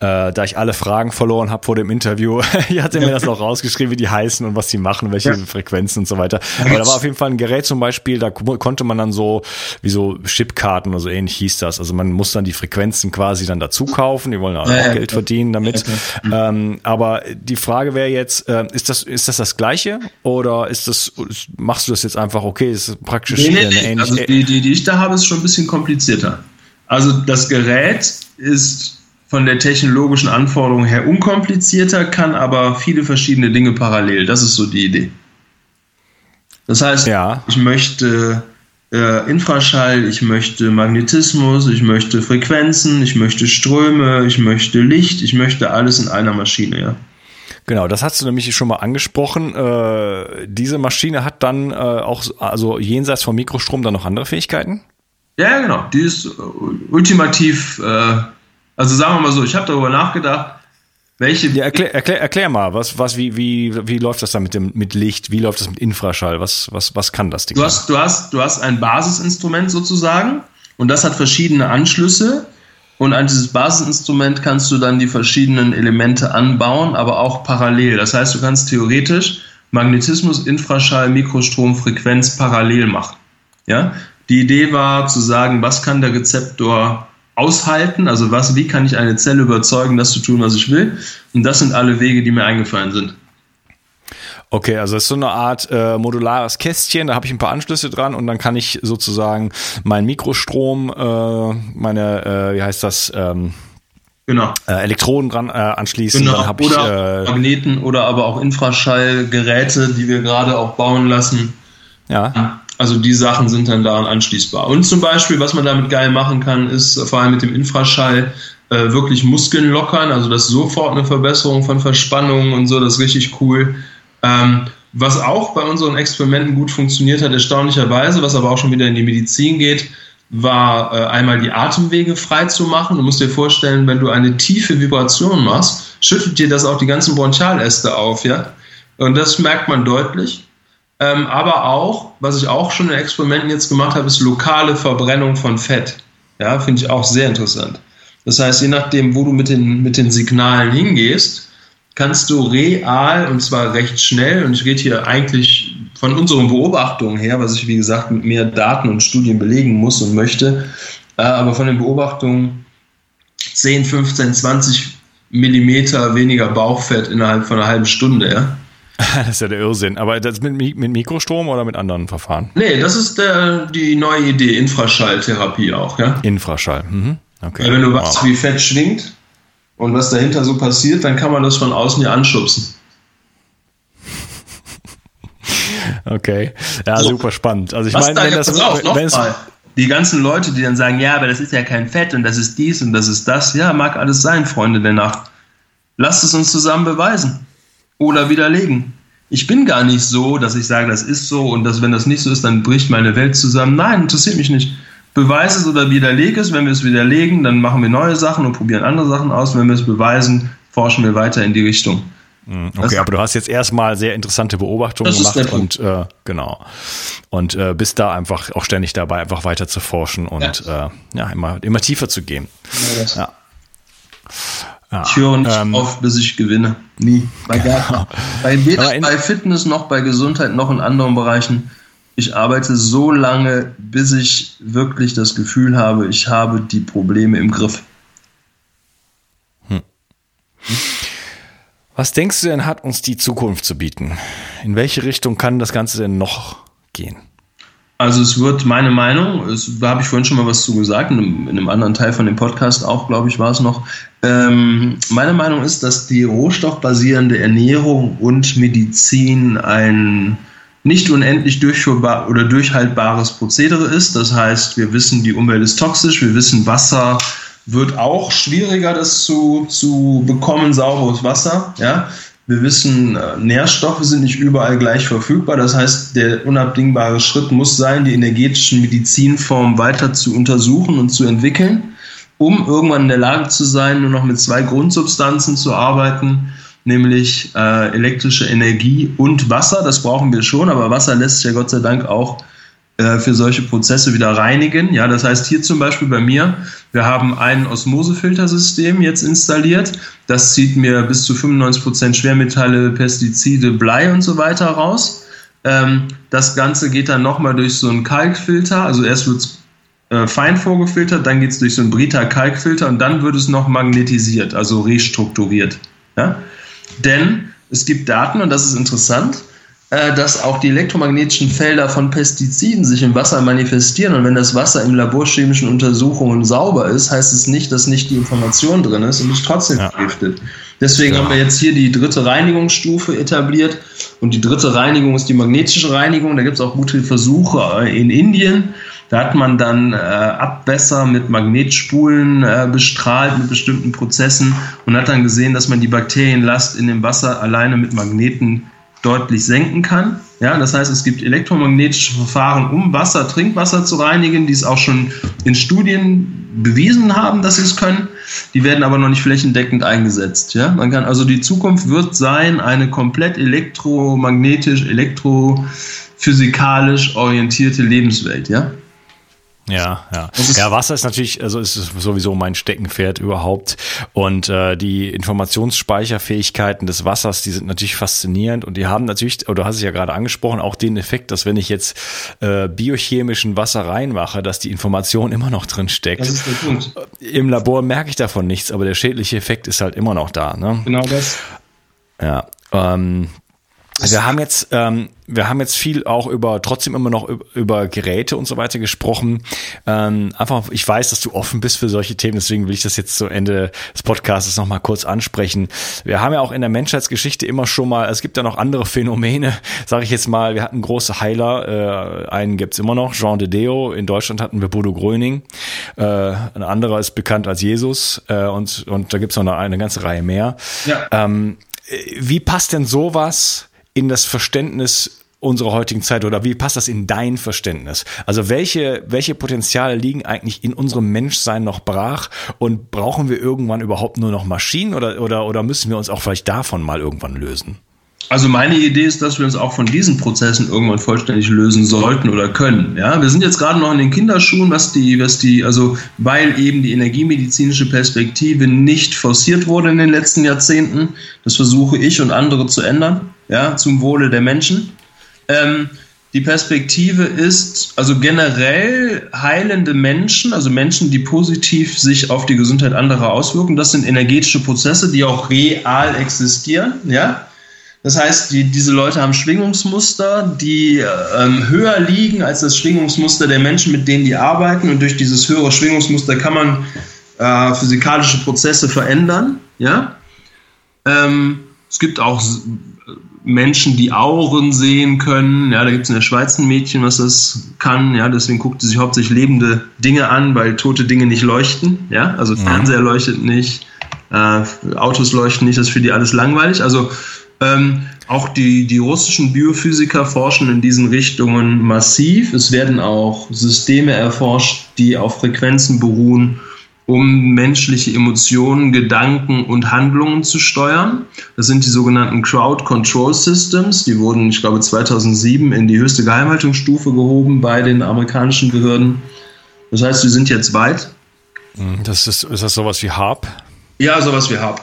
A: äh, da ich alle Fragen verloren habe vor dem Interview. ich hatte mir das auch rausgeschrieben, wie die heißen und was die machen, welche ja. Frequenzen und so weiter. Aber da war auf jeden Fall ein Gerät zum Beispiel, da konnte man dann so, wie so Chipkarten oder so ähnlich hieß das. Also man muss dann die Frequenzen quasi dann dazu kaufen. Die wollen auch ja, Geld verdienen damit. Ähm, aber die Frage wäre jetzt, äh, ist das, ist das das Gleiche oder ist das, machst du das jetzt einfach okay? Ist praktisch nee, nee,
B: eine ähnliche. Also die, die, die ich da habe, ist schon ein bisschen kompliziert komplizierter. Also das Gerät ist von der technologischen Anforderung her unkomplizierter, kann aber viele verschiedene Dinge parallel. Das ist so die Idee. Das heißt, ja. ich möchte äh, Infraschall, ich möchte Magnetismus, ich möchte Frequenzen, ich möchte Ströme, ich möchte Licht, ich möchte alles in einer Maschine, ja.
A: Genau, das hast du nämlich schon mal angesprochen. Äh, diese Maschine hat dann äh, auch, also jenseits vom Mikrostrom, dann noch andere Fähigkeiten?
B: Ja, genau. Die ist ultimativ, äh, also sagen wir mal so, ich habe darüber nachgedacht, welche.
A: Ja, erklär, erklär, erklär mal, was, was, wie, wie, wie läuft das da mit dem mit Licht? Wie läuft das mit Infraschall? Was, was, was kann das
B: Ding? Du hast, du hast, du hast ein Basisinstrument sozusagen und das hat verschiedene Anschlüsse. Und an dieses Basisinstrument kannst du dann die verschiedenen Elemente anbauen, aber auch parallel. Das heißt, du kannst theoretisch Magnetismus, Infraschall, Mikrostrom, Frequenz parallel machen. Ja, die Idee war zu sagen, was kann der Rezeptor aushalten, also was, wie kann ich eine Zelle überzeugen, das zu tun, was ich will. Und das sind alle Wege, die mir eingefallen sind.
A: Okay, also es ist so eine Art äh, modulares Kästchen, da habe ich ein paar Anschlüsse dran und dann kann ich sozusagen meinen Mikrostrom, äh, meine, äh, wie heißt das, ähm, genau. äh, Elektroden dran äh, anschließen.
B: Genau. Dann oder ich, äh, Magneten oder aber auch Infraschallgeräte, die wir gerade auch bauen lassen. Ja. Also die Sachen sind dann daran anschließbar. Und zum Beispiel, was man damit geil machen kann, ist vor allem mit dem Infraschall äh, wirklich Muskeln lockern. Also das ist sofort eine Verbesserung von Verspannungen und so, das ist richtig cool. Ähm, was auch bei unseren Experimenten gut funktioniert hat, erstaunlicherweise, was aber auch schon wieder in die Medizin geht, war äh, einmal die Atemwege frei zu machen. Du musst dir vorstellen, wenn du eine tiefe Vibration machst, schüttelt dir das auch die ganzen Bronchialäste auf, ja. Und das merkt man deutlich. Ähm, aber auch, was ich auch schon in Experimenten jetzt gemacht habe, ist lokale Verbrennung von Fett. Ja, finde ich auch sehr interessant. Das heißt, je nachdem, wo du mit den, mit den Signalen hingehst, kannst du real und zwar recht schnell, und ich rede hier eigentlich von unseren Beobachtungen her, was ich wie gesagt mit mehr Daten und Studien belegen muss und möchte, äh, aber von den Beobachtungen 10, 15, 20 Millimeter weniger Bauchfett innerhalb von einer halben Stunde, ja.
A: das ist ja der Irrsinn. Aber das mit, mit Mikrostrom oder mit anderen Verfahren?
B: Nee, das ist der, die neue Idee, Infraschalltherapie auch, ja?
A: Infraschall, mhm.
B: okay. Weil wenn du wow. weißt, wie Fett schwingt und was dahinter so passiert, dann kann man das von außen ja anschubsen.
A: okay, ja, so. super spannend. Also ich meine, wenn das,
B: auf, wenn es die ganzen Leute, die dann sagen, ja, aber das ist ja kein Fett und das ist dies und das ist das, ja, mag alles sein, Freunde der Nacht. Lasst es uns zusammen beweisen oder widerlegen. Ich bin gar nicht so, dass ich sage, das ist so und dass, wenn das nicht so ist, dann bricht meine Welt zusammen. Nein, interessiert mich nicht. Beweise es oder widerlege es. Wenn wir es widerlegen, dann machen wir neue Sachen und probieren andere Sachen aus. Wenn wir es beweisen, forschen wir weiter in die Richtung.
A: Hm, okay, das, aber du hast jetzt erstmal sehr interessante Beobachtungen gemacht und äh, genau und äh, bist da einfach auch ständig dabei, einfach weiter zu forschen und ja, äh, ja immer immer tiefer zu gehen. Ja.
B: Ja, ich höre nicht ähm, auf, bis ich gewinne. Nie. Bei, genau. bei weder bei Fitness noch bei Gesundheit noch in anderen Bereichen. Ich arbeite so lange, bis ich wirklich das Gefühl habe, ich habe die Probleme im Griff. Hm.
A: Was denkst du denn, hat uns die Zukunft zu bieten? In welche Richtung kann das Ganze denn noch gehen?
B: Also es wird meine Meinung, da habe ich vorhin schon mal was zu gesagt, in einem, in einem, anderen Teil von dem Podcast auch, glaube ich, war es noch. Ähm, meine Meinung ist, dass die rohstoffbasierende Ernährung und Medizin ein nicht unendlich durchführbar oder durchhaltbares Prozedere ist. Das heißt, wir wissen, die Umwelt ist toxisch, wir wissen, Wasser wird auch schwieriger, das zu, zu bekommen, sauberes Wasser. Ja? Wir wissen, äh, Nährstoffe sind nicht überall gleich verfügbar. Das heißt, der unabdingbare Schritt muss sein, die energetischen Medizinformen weiter zu untersuchen und zu entwickeln, um irgendwann in der Lage zu sein, nur noch mit zwei Grundsubstanzen zu arbeiten, nämlich äh, elektrische Energie und Wasser. Das brauchen wir schon, aber Wasser lässt sich ja Gott sei Dank auch äh, für solche Prozesse wieder reinigen. Ja, das heißt hier zum Beispiel bei mir, wir haben ein Osmosefiltersystem jetzt installiert. Das zieht mir bis zu 95 Prozent Schwermetalle, Pestizide, Blei und so weiter raus. Ähm, das Ganze geht dann nochmal durch so einen Kalkfilter. Also erst wird es äh, fein vorgefiltert, dann geht es durch so einen Brita-Kalkfilter und dann wird es noch magnetisiert, also restrukturiert. Ja? Denn es gibt Daten, und das ist interessant, äh, dass auch die elektromagnetischen Felder von Pestiziden sich im Wasser manifestieren. Und wenn das Wasser in laborchemischen Untersuchungen sauber ist, heißt es nicht, dass nicht die Information drin ist und ist trotzdem ja. vergiftet. Deswegen ja. haben wir jetzt hier die dritte Reinigungsstufe etabliert. Und die dritte Reinigung ist die magnetische Reinigung. Da gibt es auch gute Versuche äh, in Indien. Da hat man dann äh, Abwässer mit Magnetspulen äh, bestrahlt mit bestimmten Prozessen und hat dann gesehen, dass man die Bakterienlast in dem Wasser alleine mit Magneten deutlich senken kann. Ja, das heißt, es gibt elektromagnetische Verfahren, um Wasser, Trinkwasser zu reinigen, die es auch schon in Studien bewiesen haben, dass sie es können. Die werden aber noch nicht flächendeckend eingesetzt. Ja, man kann also die Zukunft wird sein eine komplett elektromagnetisch, elektrophysikalisch orientierte Lebenswelt. Ja.
A: Ja, ja. Ja, Wasser ist natürlich, also ist sowieso mein Steckenpferd überhaupt. Und äh, die Informationsspeicherfähigkeiten des Wassers, die sind natürlich faszinierend und die haben natürlich, oder du hast es ja gerade angesprochen, auch den Effekt, dass wenn ich jetzt äh, biochemischen Wasser reinmache, dass die Information immer noch drin steckt. Das ist der Punkt. Im Labor merke ich davon nichts, aber der schädliche Effekt ist halt immer noch da. Ne?
B: Genau das.
A: Ja. Ähm, wir haben jetzt, ähm, wir haben jetzt viel auch über, trotzdem immer noch über Geräte und so weiter gesprochen. Ähm, einfach, ich weiß, dass du offen bist für solche Themen, deswegen will ich das jetzt zu Ende des Podcasts nochmal kurz ansprechen. Wir haben ja auch in der Menschheitsgeschichte immer schon mal, es gibt ja noch andere Phänomene, sage ich jetzt mal, wir hatten große Heiler, äh, einen gibt's immer noch, Jean de Deo, in Deutschland hatten wir Bodo Gröning, äh, ein anderer ist bekannt als Jesus äh, und, und da gibt's noch eine, eine ganze Reihe mehr. Ja. Ähm, wie passt denn sowas in das Verständnis unserer heutigen Zeit oder wie passt das in dein Verständnis? Also welche, welche Potenziale liegen eigentlich in unserem Menschsein noch brach und brauchen wir irgendwann überhaupt nur noch Maschinen oder, oder, oder müssen wir uns auch vielleicht davon mal irgendwann lösen?
B: Also meine Idee ist, dass wir uns auch von diesen Prozessen irgendwann vollständig lösen sollten oder können. Ja, wir sind jetzt gerade noch in den Kinderschuhen, was die, was die, also weil eben die energiemedizinische Perspektive nicht forciert wurde in den letzten Jahrzehnten. Das versuche ich und andere zu ändern, ja, zum Wohle der Menschen. Ähm, die Perspektive ist also generell heilende Menschen, also Menschen, die positiv sich auf die Gesundheit anderer auswirken. Das sind energetische Prozesse, die auch real existieren, ja das heißt, die, diese Leute haben Schwingungsmuster, die ähm, höher liegen als das Schwingungsmuster der Menschen, mit denen die arbeiten. Und durch dieses höhere Schwingungsmuster kann man äh, physikalische Prozesse verändern. Ja? Ähm, es gibt auch Menschen, die Auren sehen können. Ja, da gibt es in der Schweiz ein Mädchen, was das kann. Ja, deswegen guckt sie sich hauptsächlich lebende Dinge an, weil tote Dinge nicht leuchten. Ja, also Fernseher leuchtet nicht, äh, Autos leuchten nicht, das ist für die alles langweilig. Also ähm, auch die, die russischen Biophysiker forschen in diesen Richtungen massiv. Es werden auch Systeme erforscht, die auf Frequenzen beruhen, um menschliche Emotionen, Gedanken und Handlungen zu steuern. Das sind die sogenannten Crowd Control Systems. Die wurden, ich glaube, 2007 in die höchste Geheimhaltungsstufe gehoben bei den amerikanischen Behörden. Das heißt, sie sind jetzt weit.
A: Das ist, ist das sowas wie HARP?
B: Ja, sowas wie HARP.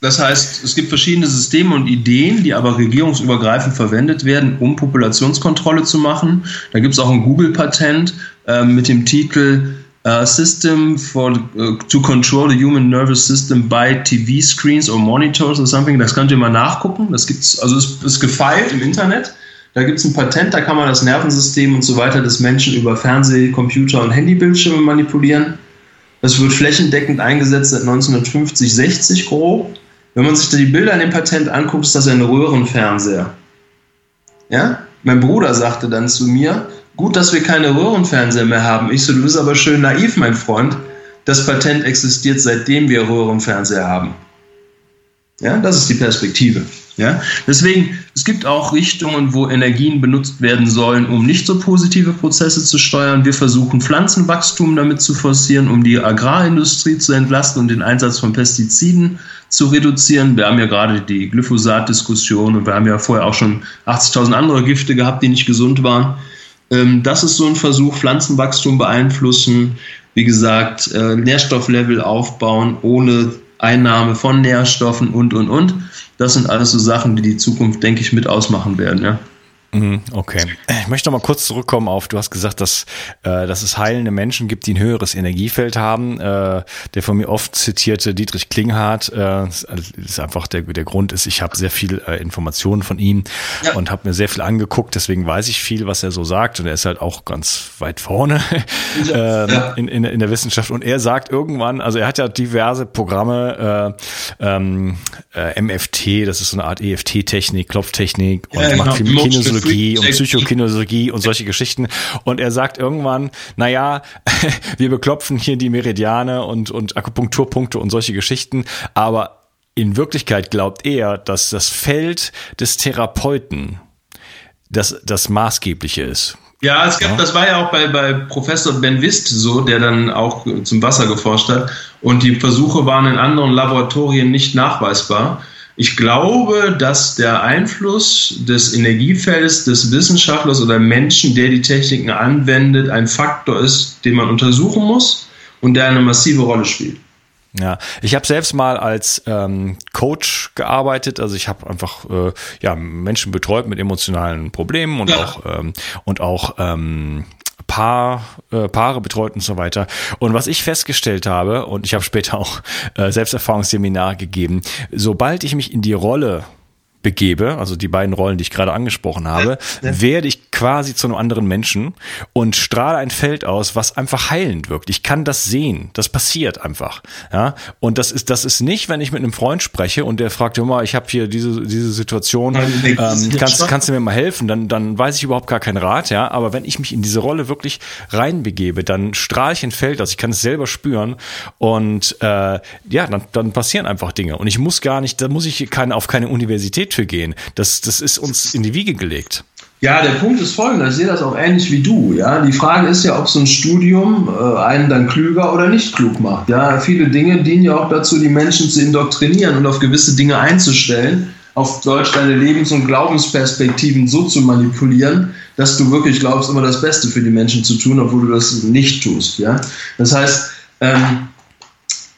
B: Das heißt, es gibt verschiedene Systeme und Ideen, die aber regierungsübergreifend verwendet werden, um Populationskontrolle zu machen. Da gibt es auch ein Google-Patent äh, mit dem Titel uh, System for uh, to control the human nervous system by TV screens or monitors or something. Das könnt ihr mal nachgucken. Das gibt's, also es ist gefeilt im Internet. Da gibt es ein Patent, da kann man das Nervensystem und so weiter des Menschen über Fernseh-, Computer- und Handybildschirme manipulieren. Das wird flächendeckend eingesetzt seit 1950, 60 grob. Wenn man sich da die Bilder in dem Patent anguckt, ist das ein Röhrenfernseher. Ja? Mein Bruder sagte dann zu mir, gut, dass wir keine Röhrenfernseher mehr haben. Ich so, du bist aber schön naiv, mein Freund. Das Patent existiert seitdem wir Röhrenfernseher haben. Ja, das ist die Perspektive. Ja, deswegen, es gibt auch Richtungen, wo Energien benutzt werden sollen, um nicht so positive Prozesse zu steuern. Wir versuchen Pflanzenwachstum damit zu forcieren, um die Agrarindustrie zu entlasten und den Einsatz von Pestiziden zu reduzieren. Wir haben ja gerade die Glyphosat-Diskussion und wir haben ja vorher auch schon 80.000 andere Gifte gehabt, die nicht gesund waren. Ähm, das ist so ein Versuch, Pflanzenwachstum beeinflussen, wie gesagt, äh, Nährstofflevel aufbauen ohne Einnahme von Nährstoffen und, und, und. Das sind alles so Sachen, die die Zukunft, denke ich, mit ausmachen werden. Ja.
A: Mhm, okay. Ich möchte noch mal kurz zurückkommen auf, du hast gesagt, dass, äh, dass es heilende Menschen gibt, die ein höheres Energiefeld haben. Äh, der von mir oft zitierte Dietrich Klinghardt, äh, ist einfach der, der Grund ist, ich habe sehr viel äh, Informationen von ihm ja. und habe mir sehr viel angeguckt, deswegen weiß ich viel, was er so sagt und er ist halt auch ganz weit vorne ja. äh, ja. in, in, in der Wissenschaft und er sagt irgendwann, also er hat ja diverse Programme, äh, ähm, äh, MFT, das ist so eine Art EFT-Technik, Klopftechnik und macht viel genau. Kinesiologie Kinesiologie und Psychokinesiologie und solche Geschichten. Und er sagt irgendwann, naja, wir beklopfen hier die Meridiane und, und Akupunkturpunkte und solche Geschichten, aber in Wirklichkeit glaubt er, dass das Feld des Therapeuten das, das Maßgebliche ist.
B: Ja, es gab, ja. das war ja auch bei, bei Professor Ben Wist so, der dann auch zum Wasser geforscht hat. Und die Versuche waren in anderen Laboratorien nicht nachweisbar. Ich glaube, dass der Einfluss des Energiefeldes des Wissenschaftlers oder Menschen, der die Techniken anwendet, ein Faktor ist, den man untersuchen muss und der eine massive Rolle spielt.
A: Ja, ich habe selbst mal als ähm, Coach gearbeitet. Also ich habe einfach äh, ja Menschen betreut mit emotionalen Problemen und ja. auch ähm, und auch ähm, Paar, äh, Paare betreut und so weiter. Und was ich festgestellt habe, und ich habe später auch äh, Selbsterfahrungsseminare gegeben, sobald ich mich in die Rolle begebe, also die beiden Rollen, die ich gerade angesprochen habe, ja. werde ich quasi zu einem anderen Menschen und strahle ein Feld aus, was einfach heilend wirkt. Ich kann das sehen. Das passiert einfach. Ja, und das ist das ist nicht, wenn ich mit einem Freund spreche und der fragt immer, ich habe hier diese diese Situation, ähm, kannst kannst du mir mal helfen? Dann dann weiß ich überhaupt gar keinen Rat. Ja, aber wenn ich mich in diese Rolle wirklich reinbegebe, dann strahle ich ein Feld aus. Ich kann es selber spüren und äh, ja, dann dann passieren einfach Dinge und ich muss gar nicht, da muss ich keine auf keine Universität für gehen. Das, das ist uns in die Wiege gelegt.
B: Ja, der Punkt ist folgender. Ich sehe das auch ähnlich wie du. Ja, die Frage ist ja, ob so ein Studium äh, einen dann klüger oder nicht klug macht. Ja, viele Dinge dienen ja auch dazu, die Menschen zu indoktrinieren und auf gewisse Dinge einzustellen, auf Deutsch deine Lebens- und Glaubensperspektiven so zu manipulieren, dass du wirklich glaubst, immer das Beste für die Menschen zu tun, obwohl du das nicht tust. Ja, das heißt, ähm,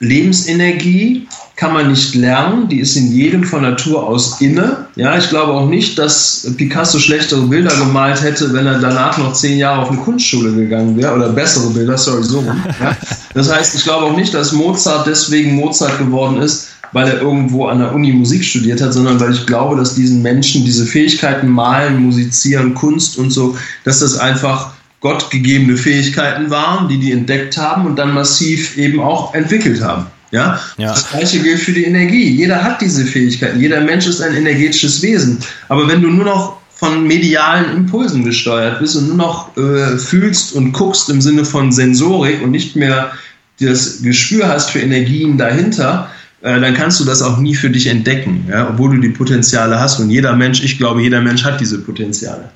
B: Lebensenergie kann man nicht lernen, die ist in jedem von Natur aus inne. Ja, ich glaube auch nicht, dass Picasso schlechtere Bilder gemalt hätte, wenn er danach noch zehn Jahre auf eine Kunstschule gegangen wäre oder bessere Bilder, sorry, so. Ja. Das heißt, ich glaube auch nicht, dass Mozart deswegen Mozart geworden ist, weil er irgendwo an der Uni Musik studiert hat, sondern weil ich glaube, dass diesen Menschen diese Fähigkeiten malen, musizieren, Kunst und so, dass das einfach gottgegebene Fähigkeiten waren, die die entdeckt haben und dann massiv eben auch entwickelt haben. Ja? ja? Das gleiche gilt für die Energie. Jeder hat diese Fähigkeiten. Jeder Mensch ist ein energetisches Wesen. Aber wenn du nur noch von medialen Impulsen gesteuert bist und nur noch äh, fühlst und guckst im Sinne von Sensorik und nicht mehr das Gespür hast für Energien dahinter, äh, dann kannst du das auch nie für dich entdecken, ja? obwohl du die Potenziale hast. Und jeder Mensch, ich glaube, jeder Mensch hat diese Potenziale.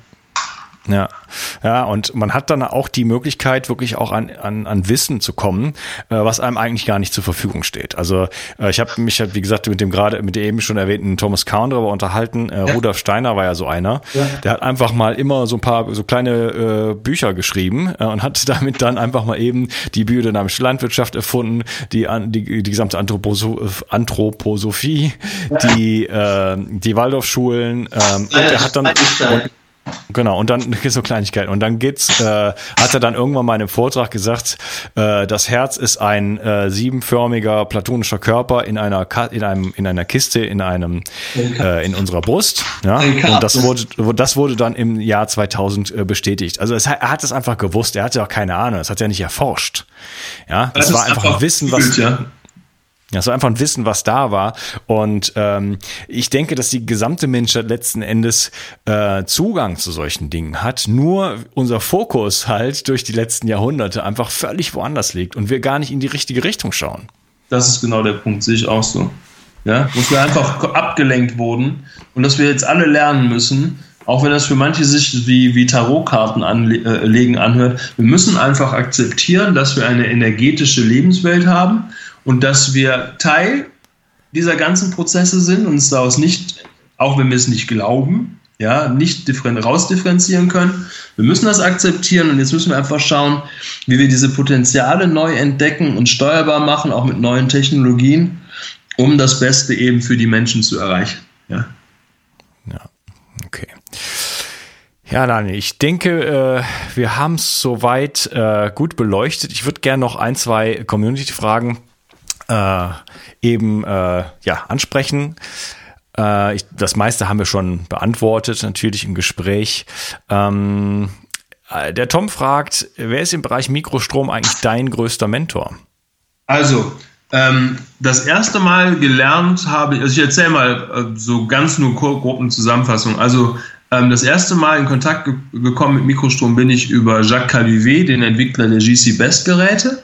A: Ja, ja, und man hat dann auch die Möglichkeit, wirklich auch an, an, an Wissen zu kommen, äh, was einem eigentlich gar nicht zur Verfügung steht. Also äh, ich habe mich halt, wie gesagt, mit dem gerade, mit dem eben schon erwähnten Thomas Kahn darüber unterhalten. Äh, ja. Rudolf Steiner war ja so einer. Ja. Der hat einfach mal immer so ein paar so kleine äh, Bücher geschrieben äh, und hat damit dann einfach mal eben die biodynamische Landwirtschaft erfunden, die, die, die gesamte Anthroposo Anthroposophie, ja. die, äh, die Waldorfschulen. Ähm, und er hat dann. Und, Genau, und dann so Kleinigkeiten. Und dann geht's, äh, hat er dann irgendwann mal in einem Vortrag gesagt, äh, das Herz ist ein äh, siebenförmiger platonischer Körper in einer in einem in einer Kiste in einem äh, in unserer Brust. Ja, und das wurde das wurde dann im Jahr 2000 äh, bestätigt. Also es, er hat es einfach gewusst. Er hatte auch keine Ahnung. Das hat er nicht erforscht. Ja, das, das war einfach ein Wissen, was ja. Das war einfach ein Wissen, was da war. Und ähm, ich denke, dass die gesamte Menschheit letzten Endes äh, Zugang zu solchen Dingen hat. Nur unser Fokus halt durch die letzten Jahrhunderte einfach völlig woanders liegt und wir gar nicht in die richtige Richtung schauen.
B: Das ist genau der Punkt, sehe ich auch so. ja, wo wir einfach abgelenkt wurden und dass wir jetzt alle lernen müssen, auch wenn das für manche sich wie, wie Tarotkarten anlegen anhört, wir müssen einfach akzeptieren, dass wir eine energetische Lebenswelt haben und dass wir Teil dieser ganzen Prozesse sind und uns daraus nicht, auch wenn wir es nicht glauben, ja, nicht rausdifferenzieren können. Wir müssen das akzeptieren und jetzt müssen wir einfach schauen, wie wir diese Potenziale neu entdecken und steuerbar machen, auch mit neuen Technologien, um das Beste eben für die Menschen zu erreichen. Ja,
A: ja okay. Ja, Daniel, ich denke, äh, wir haben es soweit äh, gut beleuchtet. Ich würde gerne noch ein, zwei Community-Fragen äh, eben ja, ansprechen. Äh, ich, das meiste haben wir schon beantwortet, natürlich im Gespräch. Ähm, äh, der Tom fragt, wer ist im Bereich Mikrostrom eigentlich dein größter Mentor?
B: Also, ähm, das erste Mal gelernt habe, also ich erzähle mal äh, so ganz nur Gruppenzusammenfassung. Also ähm, das erste Mal in Kontakt ge gekommen mit Mikrostrom bin ich über Jacques Caluvet, den Entwickler der GC Best Geräte.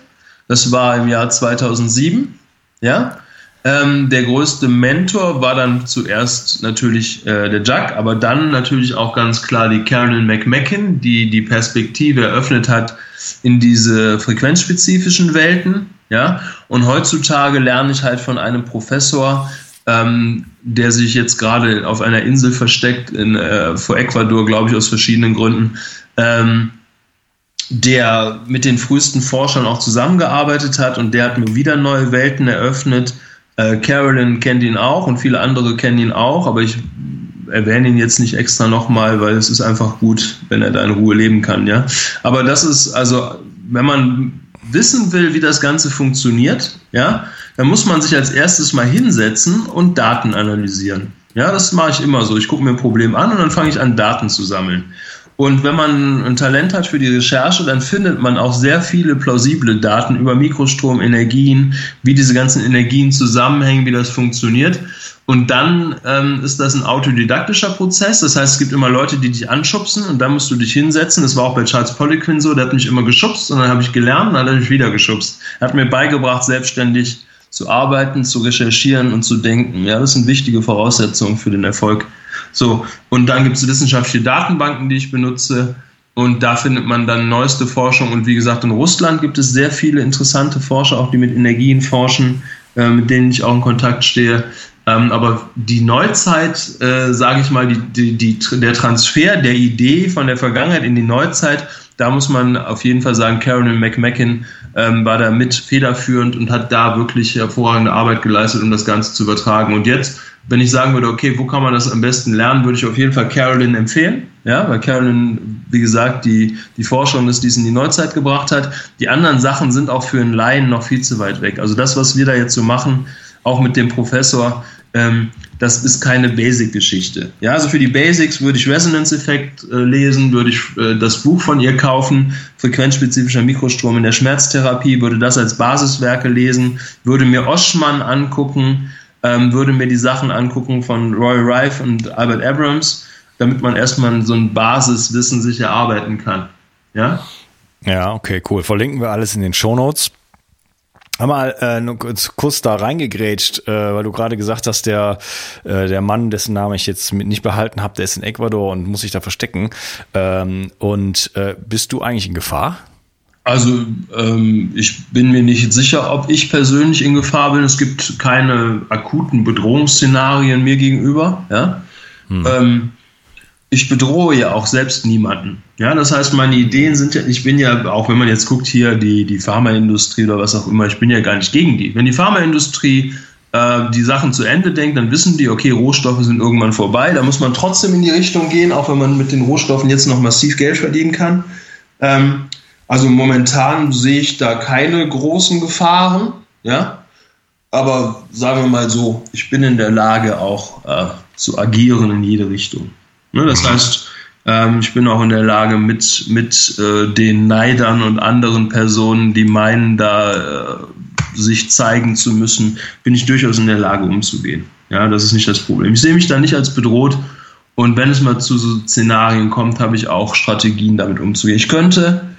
B: Das war im Jahr 2007. Ja, ähm, der größte Mentor war dann zuerst natürlich äh, der Jack, aber dann natürlich auch ganz klar die Carolyn McMacken, die die Perspektive eröffnet hat in diese frequenzspezifischen Welten. Ja? Und heutzutage lerne ich halt von einem Professor, ähm, der sich jetzt gerade auf einer Insel versteckt, in, äh, vor Ecuador, glaube ich, aus verschiedenen Gründen. Ähm, der mit den frühesten Forschern auch zusammengearbeitet hat und der hat mir wieder neue Welten eröffnet, äh, Carolyn kennt ihn auch und viele andere kennen ihn auch, aber ich erwähne ihn jetzt nicht extra nochmal, weil es ist einfach gut, wenn er da in Ruhe leben kann, ja. Aber das ist, also, wenn man wissen will, wie das Ganze funktioniert, ja, dann muss man sich als erstes mal hinsetzen und Daten analysieren. Ja, das mache ich immer so. Ich gucke mir ein Problem an und dann fange ich an, Daten zu sammeln. Und wenn man ein Talent hat für die Recherche, dann findet man auch sehr viele plausible Daten über Mikrostrom, Energien, wie diese ganzen Energien zusammenhängen, wie das funktioniert. Und dann ähm, ist das ein autodidaktischer Prozess. Das heißt, es gibt immer Leute, die dich anschubsen und dann musst du dich hinsetzen. Das war auch bei Charles Poliquin so. Der hat mich immer geschubst und dann habe ich gelernt und dann hat er mich wieder geschubst. Er hat mir beigebracht, selbstständig zu arbeiten, zu recherchieren und zu denken. Ja, das sind wichtige Voraussetzungen für den Erfolg so, und dann gibt es wissenschaftliche Datenbanken, die ich benutze. Und da findet man dann neueste Forschung. Und wie gesagt, in Russland gibt es sehr viele interessante Forscher, auch die mit Energien forschen, äh, mit denen ich auch in Kontakt stehe. Ähm, aber die Neuzeit, äh, sage ich mal, die, die, die, der Transfer der Idee von der Vergangenheit in die Neuzeit, da muss man auf jeden Fall sagen, Carolyn McMacken ähm, war da mit federführend und hat da wirklich hervorragende Arbeit geleistet, um das Ganze zu übertragen. Und jetzt wenn ich sagen würde, okay, wo kann man das am besten lernen, würde ich auf jeden Fall Carolyn empfehlen. Ja, weil Carolyn, wie gesagt, die, die Forschung ist, die es in die Neuzeit gebracht hat. Die anderen Sachen sind auch für einen Laien noch viel zu weit weg. Also das, was wir da jetzt so machen, auch mit dem Professor, ähm, das ist keine Basic-Geschichte. Ja, also für die Basics würde ich Resonance-Effekt äh, lesen, würde ich äh, das Buch von ihr kaufen, frequenzspezifischer Mikrostrom in der Schmerztherapie, würde das als Basiswerke lesen, würde mir Oschmann angucken, ähm, würde mir die Sachen angucken von Roy Rife und Albert Abrams, damit man erstmal so ein Basiswissen sich erarbeiten kann. Ja?
A: Ja, okay, cool. Verlinken wir alles in den Show Notes. Mal äh, kurz, kurz da reingegrätscht, äh, weil du gerade gesagt hast, der, äh, der Mann, dessen Namen ich jetzt nicht behalten habe, der ist in Ecuador und muss sich da verstecken. Ähm, und äh, bist du eigentlich in Gefahr?
B: Also ähm, ich bin mir nicht sicher, ob ich persönlich in Gefahr bin. Es gibt keine akuten Bedrohungsszenarien mir gegenüber. Ja? Hm. Ähm, ich bedrohe ja auch selbst niemanden. Ja, das heißt, meine Ideen sind ja, ich bin ja, auch wenn man jetzt guckt hier, die, die Pharmaindustrie oder was auch immer, ich bin ja gar nicht gegen die. Wenn die Pharmaindustrie äh, die Sachen zu Ende denkt, dann wissen die, okay, Rohstoffe sind irgendwann vorbei. Da muss man trotzdem in die Richtung gehen, auch wenn man mit den Rohstoffen jetzt noch massiv Geld verdienen kann. Ähm, also momentan sehe ich da keine großen Gefahren, ja. Aber sagen wir mal so, ich bin in der Lage auch äh, zu agieren in jede Richtung. Ne, das heißt, ähm, ich bin auch in der Lage, mit, mit äh, den Neidern und anderen Personen, die meinen, da äh, sich zeigen zu müssen, bin ich durchaus in der Lage umzugehen. Ja, das ist nicht das Problem. Ich sehe mich da nicht als bedroht. Und wenn es mal zu so Szenarien kommt, habe ich auch Strategien, damit umzugehen. Ich könnte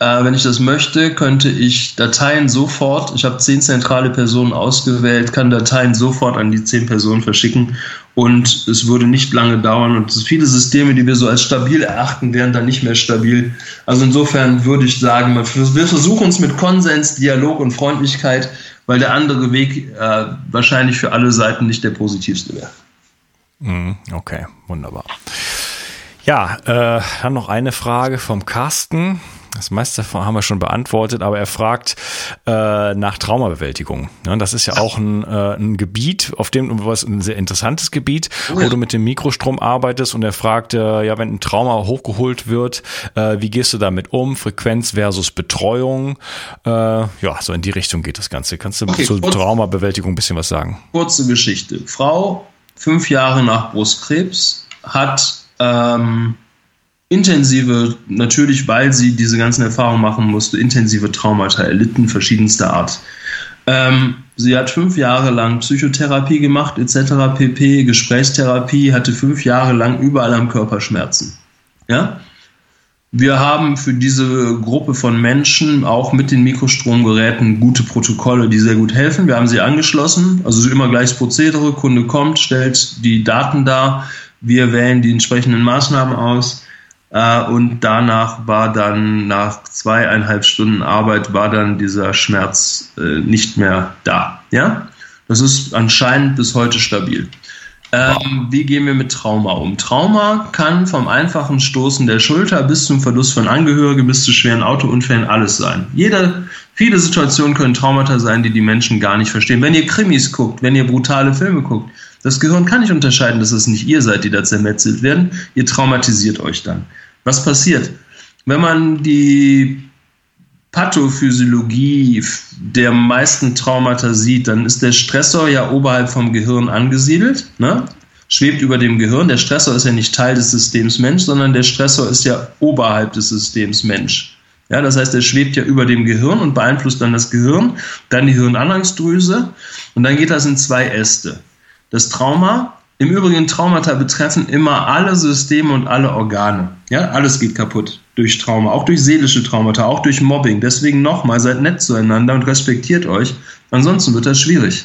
B: Äh, wenn ich das möchte, könnte ich Dateien sofort, ich habe zehn zentrale Personen ausgewählt, kann Dateien sofort an die zehn Personen verschicken und es würde nicht lange dauern und viele Systeme, die wir so als stabil erachten, wären dann nicht mehr stabil. Also insofern würde ich sagen, wir versuchen uns mit Konsens, Dialog und Freundlichkeit, weil der andere Weg äh, wahrscheinlich für alle Seiten nicht der positivste wäre.
A: Mhm, okay, wunderbar. Ja, äh, dann noch eine Frage vom Carsten. Das meiste haben wir schon beantwortet, aber er fragt äh, nach Traumabewältigung. Ja, das ist ja auch ein, äh, ein Gebiet, auf dem was ein sehr interessantes Gebiet, oh wo du mit dem Mikrostrom arbeitest und er fragt, äh, ja, wenn ein Trauma hochgeholt wird, äh, wie gehst du damit um? Frequenz versus Betreuung. Äh, ja, so in die Richtung geht das Ganze. Kannst du okay, zur Traumabewältigung ein bisschen was sagen?
B: Kurze Geschichte. Frau, fünf Jahre nach Brustkrebs, hat ähm, intensive, natürlich weil sie diese ganzen Erfahrungen machen musste, intensive Traumata erlitten, verschiedenster Art. Ähm, sie hat fünf Jahre lang Psychotherapie gemacht, etc. pp, Gesprächstherapie, hatte fünf Jahre lang überall am Körper Schmerzen. Ja? Wir haben für diese Gruppe von Menschen auch mit den Mikrostromgeräten gute Protokolle, die sehr gut helfen. Wir haben sie angeschlossen, also immer gleiches Prozedere. Kunde kommt, stellt die Daten dar, wir wählen die entsprechenden Maßnahmen aus und danach war dann nach zweieinhalb Stunden Arbeit war dann dieser Schmerz äh, nicht mehr da. Ja, das ist anscheinend bis heute stabil. Ähm, wie gehen wir mit Trauma um? Trauma kann vom einfachen Stoßen der Schulter bis zum Verlust von Angehörigen bis zu schweren Autounfällen alles sein. Jede, viele Situationen können Traumata sein, die die Menschen gar nicht verstehen. Wenn ihr Krimis guckt, wenn ihr brutale Filme guckt, das Gehirn kann nicht unterscheiden, dass es nicht ihr seid, die da zermetzelt werden. Ihr traumatisiert euch dann. Was passiert? Wenn man die Pathophysiologie der meisten Traumata sieht, dann ist der Stressor ja oberhalb vom Gehirn angesiedelt, ne? schwebt über dem Gehirn. Der Stressor ist ja nicht Teil des Systems Mensch, sondern der Stressor ist ja oberhalb des Systems Mensch. Ja, das heißt, er schwebt ja über dem Gehirn und beeinflusst dann das Gehirn, dann die Hirnanhangsdrüse und dann geht das in zwei Äste. Das Trauma, im Übrigen Traumata betreffen immer alle Systeme und alle Organe. Ja, alles geht kaputt durch Trauma, auch durch seelische Traumata, auch durch Mobbing. Deswegen nochmal, seid nett zueinander und respektiert euch. Ansonsten wird das schwierig.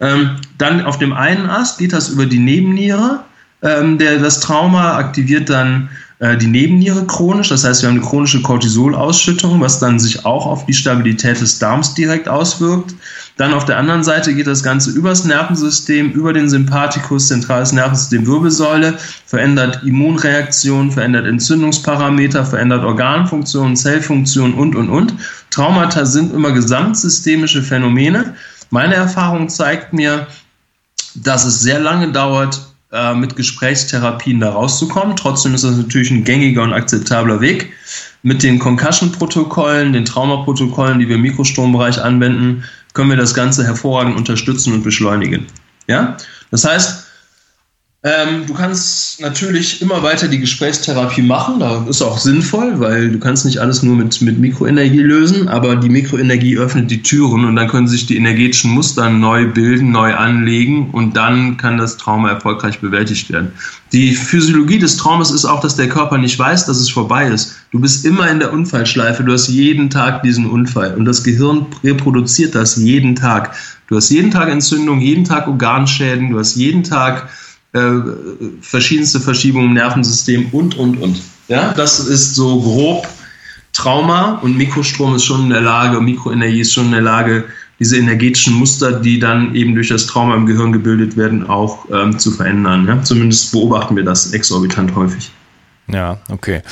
B: Ähm, dann auf dem einen Ast geht das über die Nebenniere. Ähm, der, das Trauma aktiviert dann äh, die Nebenniere chronisch. Das heißt, wir haben eine chronische Cortisolausschüttung, was dann sich auch auf die Stabilität des Darms direkt auswirkt. Dann auf der anderen Seite geht das Ganze übers Nervensystem, über den Sympathikus, zentrales Nervensystem, Wirbelsäule, verändert Immunreaktionen, verändert Entzündungsparameter, verändert Organfunktionen, Zellfunktionen und, und, und. Traumata sind immer gesamtsystemische Phänomene. Meine Erfahrung zeigt mir, dass es sehr lange dauert, äh, mit Gesprächstherapien da rauszukommen. Trotzdem ist das natürlich ein gängiger und akzeptabler Weg. Mit den Concussion-Protokollen, den Traumaprotokollen, die wir im Mikrostrombereich anwenden, können wir das Ganze hervorragend unterstützen und beschleunigen. Ja? Das heißt, ähm, du kannst natürlich immer weiter die Gesprächstherapie machen, das ist auch sinnvoll, weil du kannst nicht alles nur mit, mit Mikroenergie lösen, aber die Mikroenergie öffnet die Türen und dann können sich die energetischen Muster neu bilden, neu anlegen und dann kann das Trauma erfolgreich bewältigt werden. Die Physiologie des Traumas ist auch, dass der Körper nicht weiß, dass es vorbei ist. Du bist immer in der Unfallschleife, du hast jeden Tag diesen Unfall und das Gehirn reproduziert das jeden Tag. Du hast jeden Tag Entzündung, jeden Tag Organschäden, du hast jeden Tag äh, verschiedenste Verschiebungen im Nervensystem und, und, und. Ja, das ist so grob Trauma und Mikrostrom ist schon in der Lage, Mikroenergie ist schon in der Lage, diese energetischen Muster, die dann eben durch das Trauma im Gehirn gebildet werden, auch ähm, zu verändern. Ja? Zumindest beobachten wir das exorbitant häufig.
A: Ja, okay.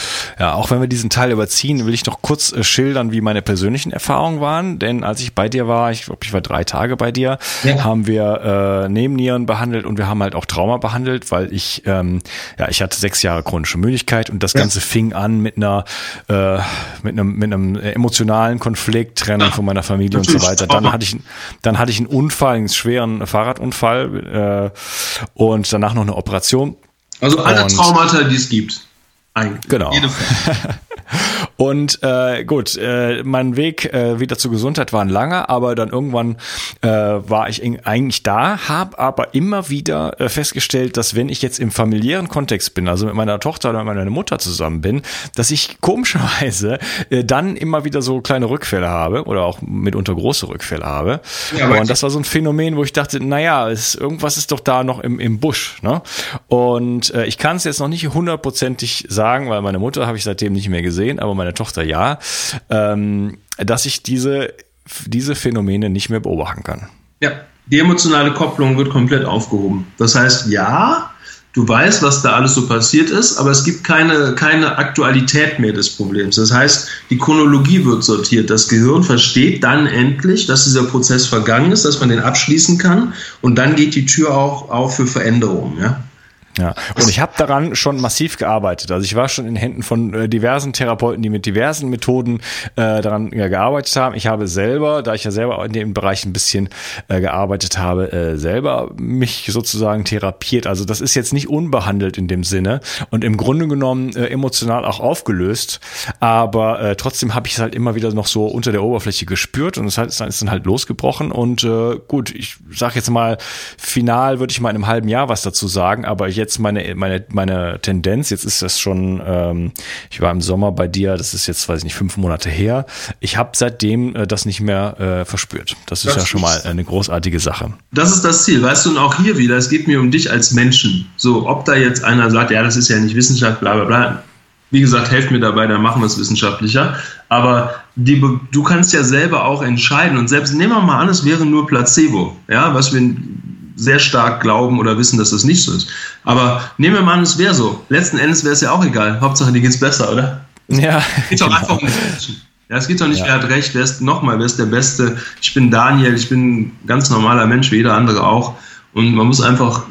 A: Ja, auch wenn wir diesen Teil überziehen, will ich noch kurz äh, schildern, wie meine persönlichen Erfahrungen waren. Denn als ich bei dir war, ich glaube, ich war drei Tage bei dir, ja. haben wir äh, Nebennieren behandelt und wir haben halt auch Trauma behandelt, weil ich, ähm, ja, ich hatte sechs Jahre chronische Müdigkeit und das ja. Ganze fing an mit einer, äh, mit einem, mit einem emotionalen Konflikt, Trennung von meiner Familie und so weiter. Dann hatte ich, dann hatte ich einen Unfall, einen schweren Fahrradunfall äh, und danach noch eine Operation.
B: Also alle und, Traumata, die es gibt.
A: Eigentlich. Genau. Und äh, gut, äh, mein Weg äh, wieder zur Gesundheit war ein langer, aber dann irgendwann äh, war ich eigentlich da, habe aber immer wieder äh, festgestellt, dass wenn ich jetzt im familiären Kontext bin, also mit meiner Tochter oder mit meiner Mutter zusammen bin, dass ich komischerweise äh, dann immer wieder so kleine Rückfälle habe oder auch mitunter große Rückfälle habe. Ja, und das war so ein Phänomen, wo ich dachte, naja, es, irgendwas ist doch da noch im, im Busch. Ne? Und äh, ich kann es jetzt noch nicht hundertprozentig sagen, weil meine Mutter habe ich seitdem nicht mehr gesehen, aber meine Tochter ja, ähm, dass ich diese, diese Phänomene nicht mehr beobachten kann.
B: Ja, die emotionale Kopplung wird komplett aufgehoben. Das heißt, ja, du weißt, was da alles so passiert ist, aber es gibt keine, keine Aktualität mehr des Problems. Das heißt, die Chronologie wird sortiert. Das Gehirn versteht dann endlich, dass dieser Prozess vergangen ist, dass man den abschließen kann und dann geht die Tür auch auf für Veränderungen. Ja?
A: Ja, und ich habe daran schon massiv gearbeitet. Also ich war schon in Händen von äh, diversen Therapeuten, die mit diversen Methoden äh, daran ja, gearbeitet haben. Ich habe selber, da ich ja selber in dem Bereich ein bisschen äh, gearbeitet habe, äh, selber mich sozusagen therapiert. Also das ist jetzt nicht unbehandelt in dem Sinne und im Grunde genommen äh, emotional auch aufgelöst. Aber äh, trotzdem habe ich es halt immer wieder noch so unter der Oberfläche gespürt und es ist dann halt losgebrochen. Und äh, gut, ich sage jetzt mal, final würde ich mal in einem halben Jahr was dazu sagen, aber ich jetzt meine, meine, meine Tendenz, jetzt ist das schon, ähm, ich war im Sommer bei dir, das ist jetzt, weiß ich nicht, fünf Monate her. Ich habe seitdem äh, das nicht mehr äh, verspürt. Das ist das ja schon mal eine großartige Sache.
B: Das ist das Ziel, weißt du, und auch hier wieder, es geht mir um dich als Menschen. So, ob da jetzt einer sagt, ja, das ist ja nicht Wissenschaft, bla bla bla. Wie gesagt, helft mir dabei, dann machen wir es wissenschaftlicher. Aber die, du kannst ja selber auch entscheiden. Und selbst nehmen wir mal an, es wäre nur Placebo, ja, was wir sehr stark glauben oder wissen, dass das nicht so ist. Aber nehmen wir mal an, es wäre so. Letzten Endes wäre es ja auch egal. Hauptsache, dir geht's besser, oder?
A: Ja.
B: Es geht doch genau. einfach um den Menschen. Ja, es geht doch nicht, ja. wer hat recht, wer ist nochmal, wer ist der Beste. Ich bin Daniel, ich bin ein ganz normaler Mensch, wie jeder andere auch. Und man muss einfach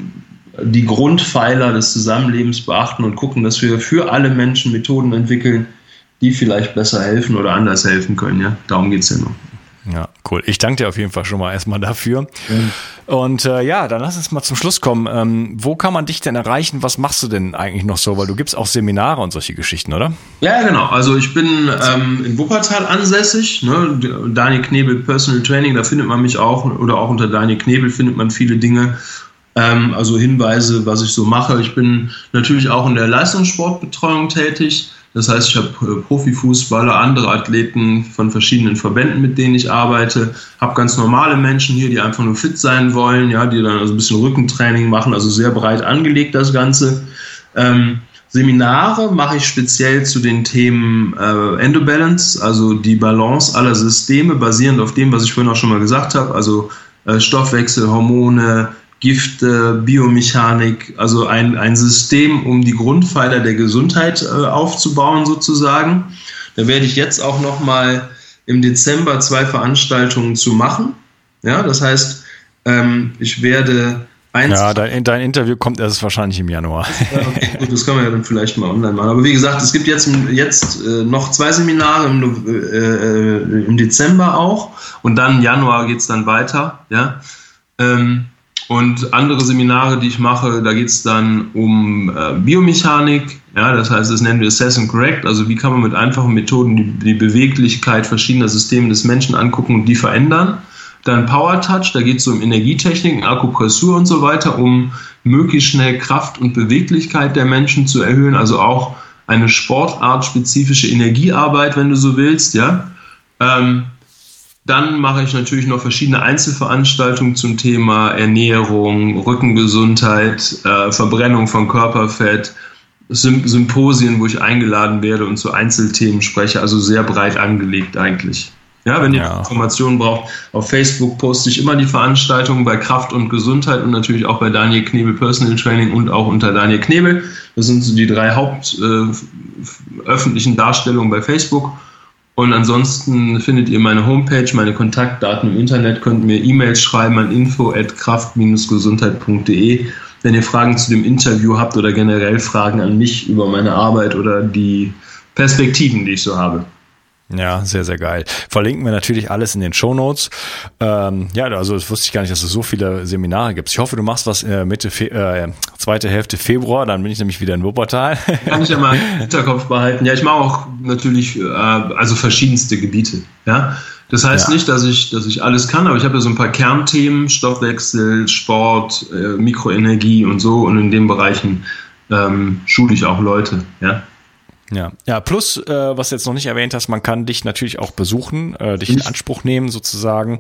B: die Grundpfeiler des Zusammenlebens beachten und gucken, dass wir für alle Menschen Methoden entwickeln, die vielleicht besser helfen oder anders helfen können. Ja, darum geht's ja nur.
A: Ja, cool. Ich danke dir auf jeden Fall schon mal erstmal dafür. Mhm. Und äh, ja, dann lass uns mal zum Schluss kommen. Ähm, wo kann man dich denn erreichen? Was machst du denn eigentlich noch so? Weil du gibst auch Seminare und solche Geschichten, oder?
B: Ja, genau. Also ich bin ähm, in Wuppertal ansässig. Ne? Daniel Knebel Personal Training, da findet man mich auch. Oder auch unter Daniel Knebel findet man viele Dinge. Ähm, also Hinweise, was ich so mache. Ich bin natürlich auch in der Leistungssportbetreuung tätig. Das heißt, ich habe äh, Profifußballer, andere Athleten von verschiedenen Verbänden, mit denen ich arbeite, habe ganz normale Menschen hier, die einfach nur fit sein wollen, ja, die dann also ein bisschen Rückentraining machen, also sehr breit angelegt das Ganze. Ähm, Seminare mache ich speziell zu den Themen äh, Endobalance, also die Balance aller Systeme, basierend auf dem, was ich vorhin auch schon mal gesagt habe, also äh, Stoffwechsel, Hormone, Gifte, Biomechanik, also ein, ein System, um die Grundpfeiler der Gesundheit äh, aufzubauen sozusagen. Da werde ich jetzt auch noch mal im Dezember zwei Veranstaltungen zu machen. Ja, das heißt, ähm, ich werde
A: eins. Ja, dein, dein, Interview kommt erst wahrscheinlich im Januar.
B: Ja, okay, gut, das können wir ja dann vielleicht mal online machen. Aber wie gesagt, es gibt jetzt, jetzt äh, noch zwei Seminare im, äh, äh im Dezember auch und dann im Januar geht es dann weiter. Ja. Ähm, und andere Seminare, die ich mache, da geht es dann um äh, Biomechanik, ja, das heißt, das nennen wir Assess and Correct, also wie kann man mit einfachen Methoden die, die Beweglichkeit verschiedener Systeme des Menschen angucken und die verändern. Dann Power Touch, da geht es um Energietechniken, Akupressur und so weiter, um möglichst schnell Kraft und Beweglichkeit der Menschen zu erhöhen, also auch eine sportartspezifische Energiearbeit, wenn du so willst, ja. Ähm, dann mache ich natürlich noch verschiedene Einzelveranstaltungen zum Thema Ernährung, Rückengesundheit, äh, Verbrennung von Körperfett, Symp Symposien, wo ich eingeladen werde und zu Einzelthemen spreche, also sehr breit angelegt eigentlich. Ja, wenn ihr ja. Informationen braucht, auf Facebook poste ich immer die Veranstaltungen bei Kraft und Gesundheit und natürlich auch bei Daniel Knebel Personal Training und auch unter Daniel Knebel. Das sind so die drei hauptöffentlichen äh, Darstellungen bei Facebook. Und ansonsten findet ihr meine Homepage, meine Kontaktdaten im Internet, könnt mir E-Mails schreiben an info@kraft-gesundheit.de, wenn ihr Fragen zu dem Interview habt oder generell Fragen an mich über meine Arbeit oder die Perspektiven, die ich so habe.
A: Ja, sehr, sehr geil. Verlinken wir natürlich alles in den Show Notes. Ähm, ja, also das wusste ich gar nicht, dass es so viele Seminare gibt. Ich hoffe, du machst was äh, Mitte, Fe äh, zweite Hälfte Februar, dann bin ich nämlich wieder in Wuppertal.
B: Kann ich ja mal im Hinterkopf behalten. Ja, ich mache auch natürlich äh, also verschiedenste Gebiete. Ja, das heißt ja. nicht, dass ich, dass ich alles kann, aber ich habe ja so ein paar Kernthemen, Stoffwechsel, Sport, äh, Mikroenergie und so. Und in den Bereichen ähm, schule ich auch Leute. Ja.
A: Ja, ja, plus, äh, was jetzt noch nicht erwähnt hast, man kann dich natürlich auch besuchen, äh, dich in Anspruch nehmen sozusagen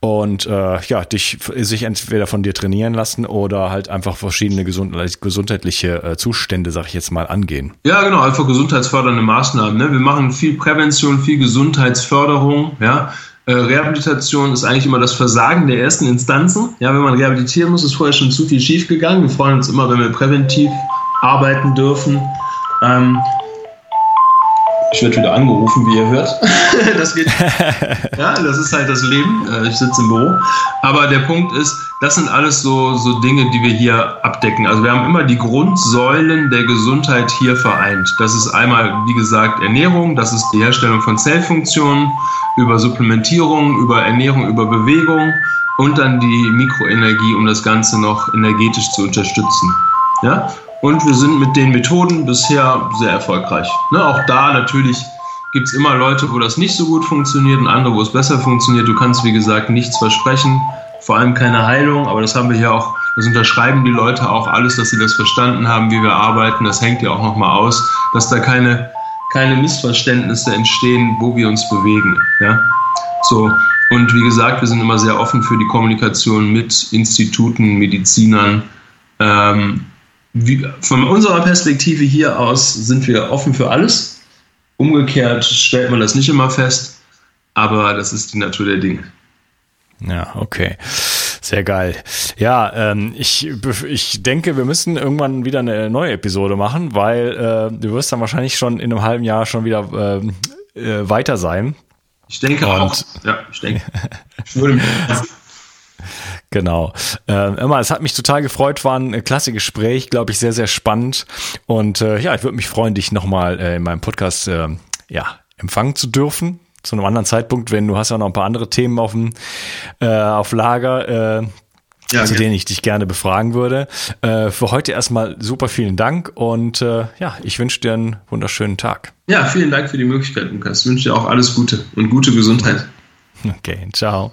A: und äh, ja, dich sich entweder von dir trainieren lassen oder halt einfach verschiedene gesund gesundheitliche äh, Zustände, sag ich jetzt mal, angehen.
B: Ja, genau, einfach gesundheitsfördernde Maßnahmen. Ne? Wir machen viel Prävention, viel Gesundheitsförderung, ja. Äh, Rehabilitation ist eigentlich immer das Versagen der ersten Instanzen. Ja, wenn man rehabilitieren muss, ist vorher schon zu viel schiefgegangen. Wir freuen uns immer, wenn wir präventiv arbeiten dürfen. Ähm, ich werde wieder angerufen, wie ihr hört. das geht. Ja, das ist halt das Leben. Äh, ich sitze im Büro. Aber der Punkt ist, das sind alles so, so Dinge, die wir hier abdecken. Also wir haben immer die Grundsäulen der Gesundheit hier vereint. Das ist einmal, wie gesagt, Ernährung, das ist die Herstellung von Zellfunktionen, über Supplementierung, über Ernährung, über Bewegung und dann die Mikroenergie, um das Ganze noch energetisch zu unterstützen. Ja? Und wir sind mit den Methoden bisher sehr erfolgreich. Ne, auch da natürlich gibt es immer Leute, wo das nicht so gut funktioniert und andere, wo es besser funktioniert. Du kannst, wie gesagt, nichts versprechen, vor allem keine Heilung, aber das haben wir hier auch, das unterschreiben die Leute auch alles, dass sie das verstanden haben, wie wir arbeiten. Das hängt ja auch nochmal aus, dass da keine, keine Missverständnisse entstehen, wo wir uns bewegen. Ja? So. Und wie gesagt, wir sind immer sehr offen für die Kommunikation mit Instituten, Medizinern, ähm, wie, von unserer Perspektive hier aus sind wir offen für alles. Umgekehrt stellt man das nicht immer fest, aber das ist die Natur der Dinge.
A: Ja, okay. Sehr geil. Ja, ähm, ich, ich denke, wir müssen irgendwann wieder eine neue Episode machen, weil äh, du wirst dann wahrscheinlich schon in einem halben Jahr schon wieder äh, äh, weiter sein.
B: Ich denke Und, auch. Ja, ich denke. Ich würde mich
A: Genau. Äh, immer, es hat mich total gefreut, war ein klasse Gespräch, glaube ich, sehr, sehr spannend. Und äh, ja, ich würde mich freuen, dich nochmal äh, in meinem Podcast äh, ja, empfangen zu dürfen. Zu einem anderen Zeitpunkt, wenn du hast ja noch ein paar andere Themen auf dem äh, auf Lager. Äh, ja, zu denen ich dich gerne befragen würde. Äh, für heute erstmal super vielen Dank und äh, ja, ich wünsche dir einen wunderschönen Tag.
B: Ja, vielen Dank für die Möglichkeit, Lukas. Ich wünsche dir auch alles Gute und gute Gesundheit.
A: Okay, ciao.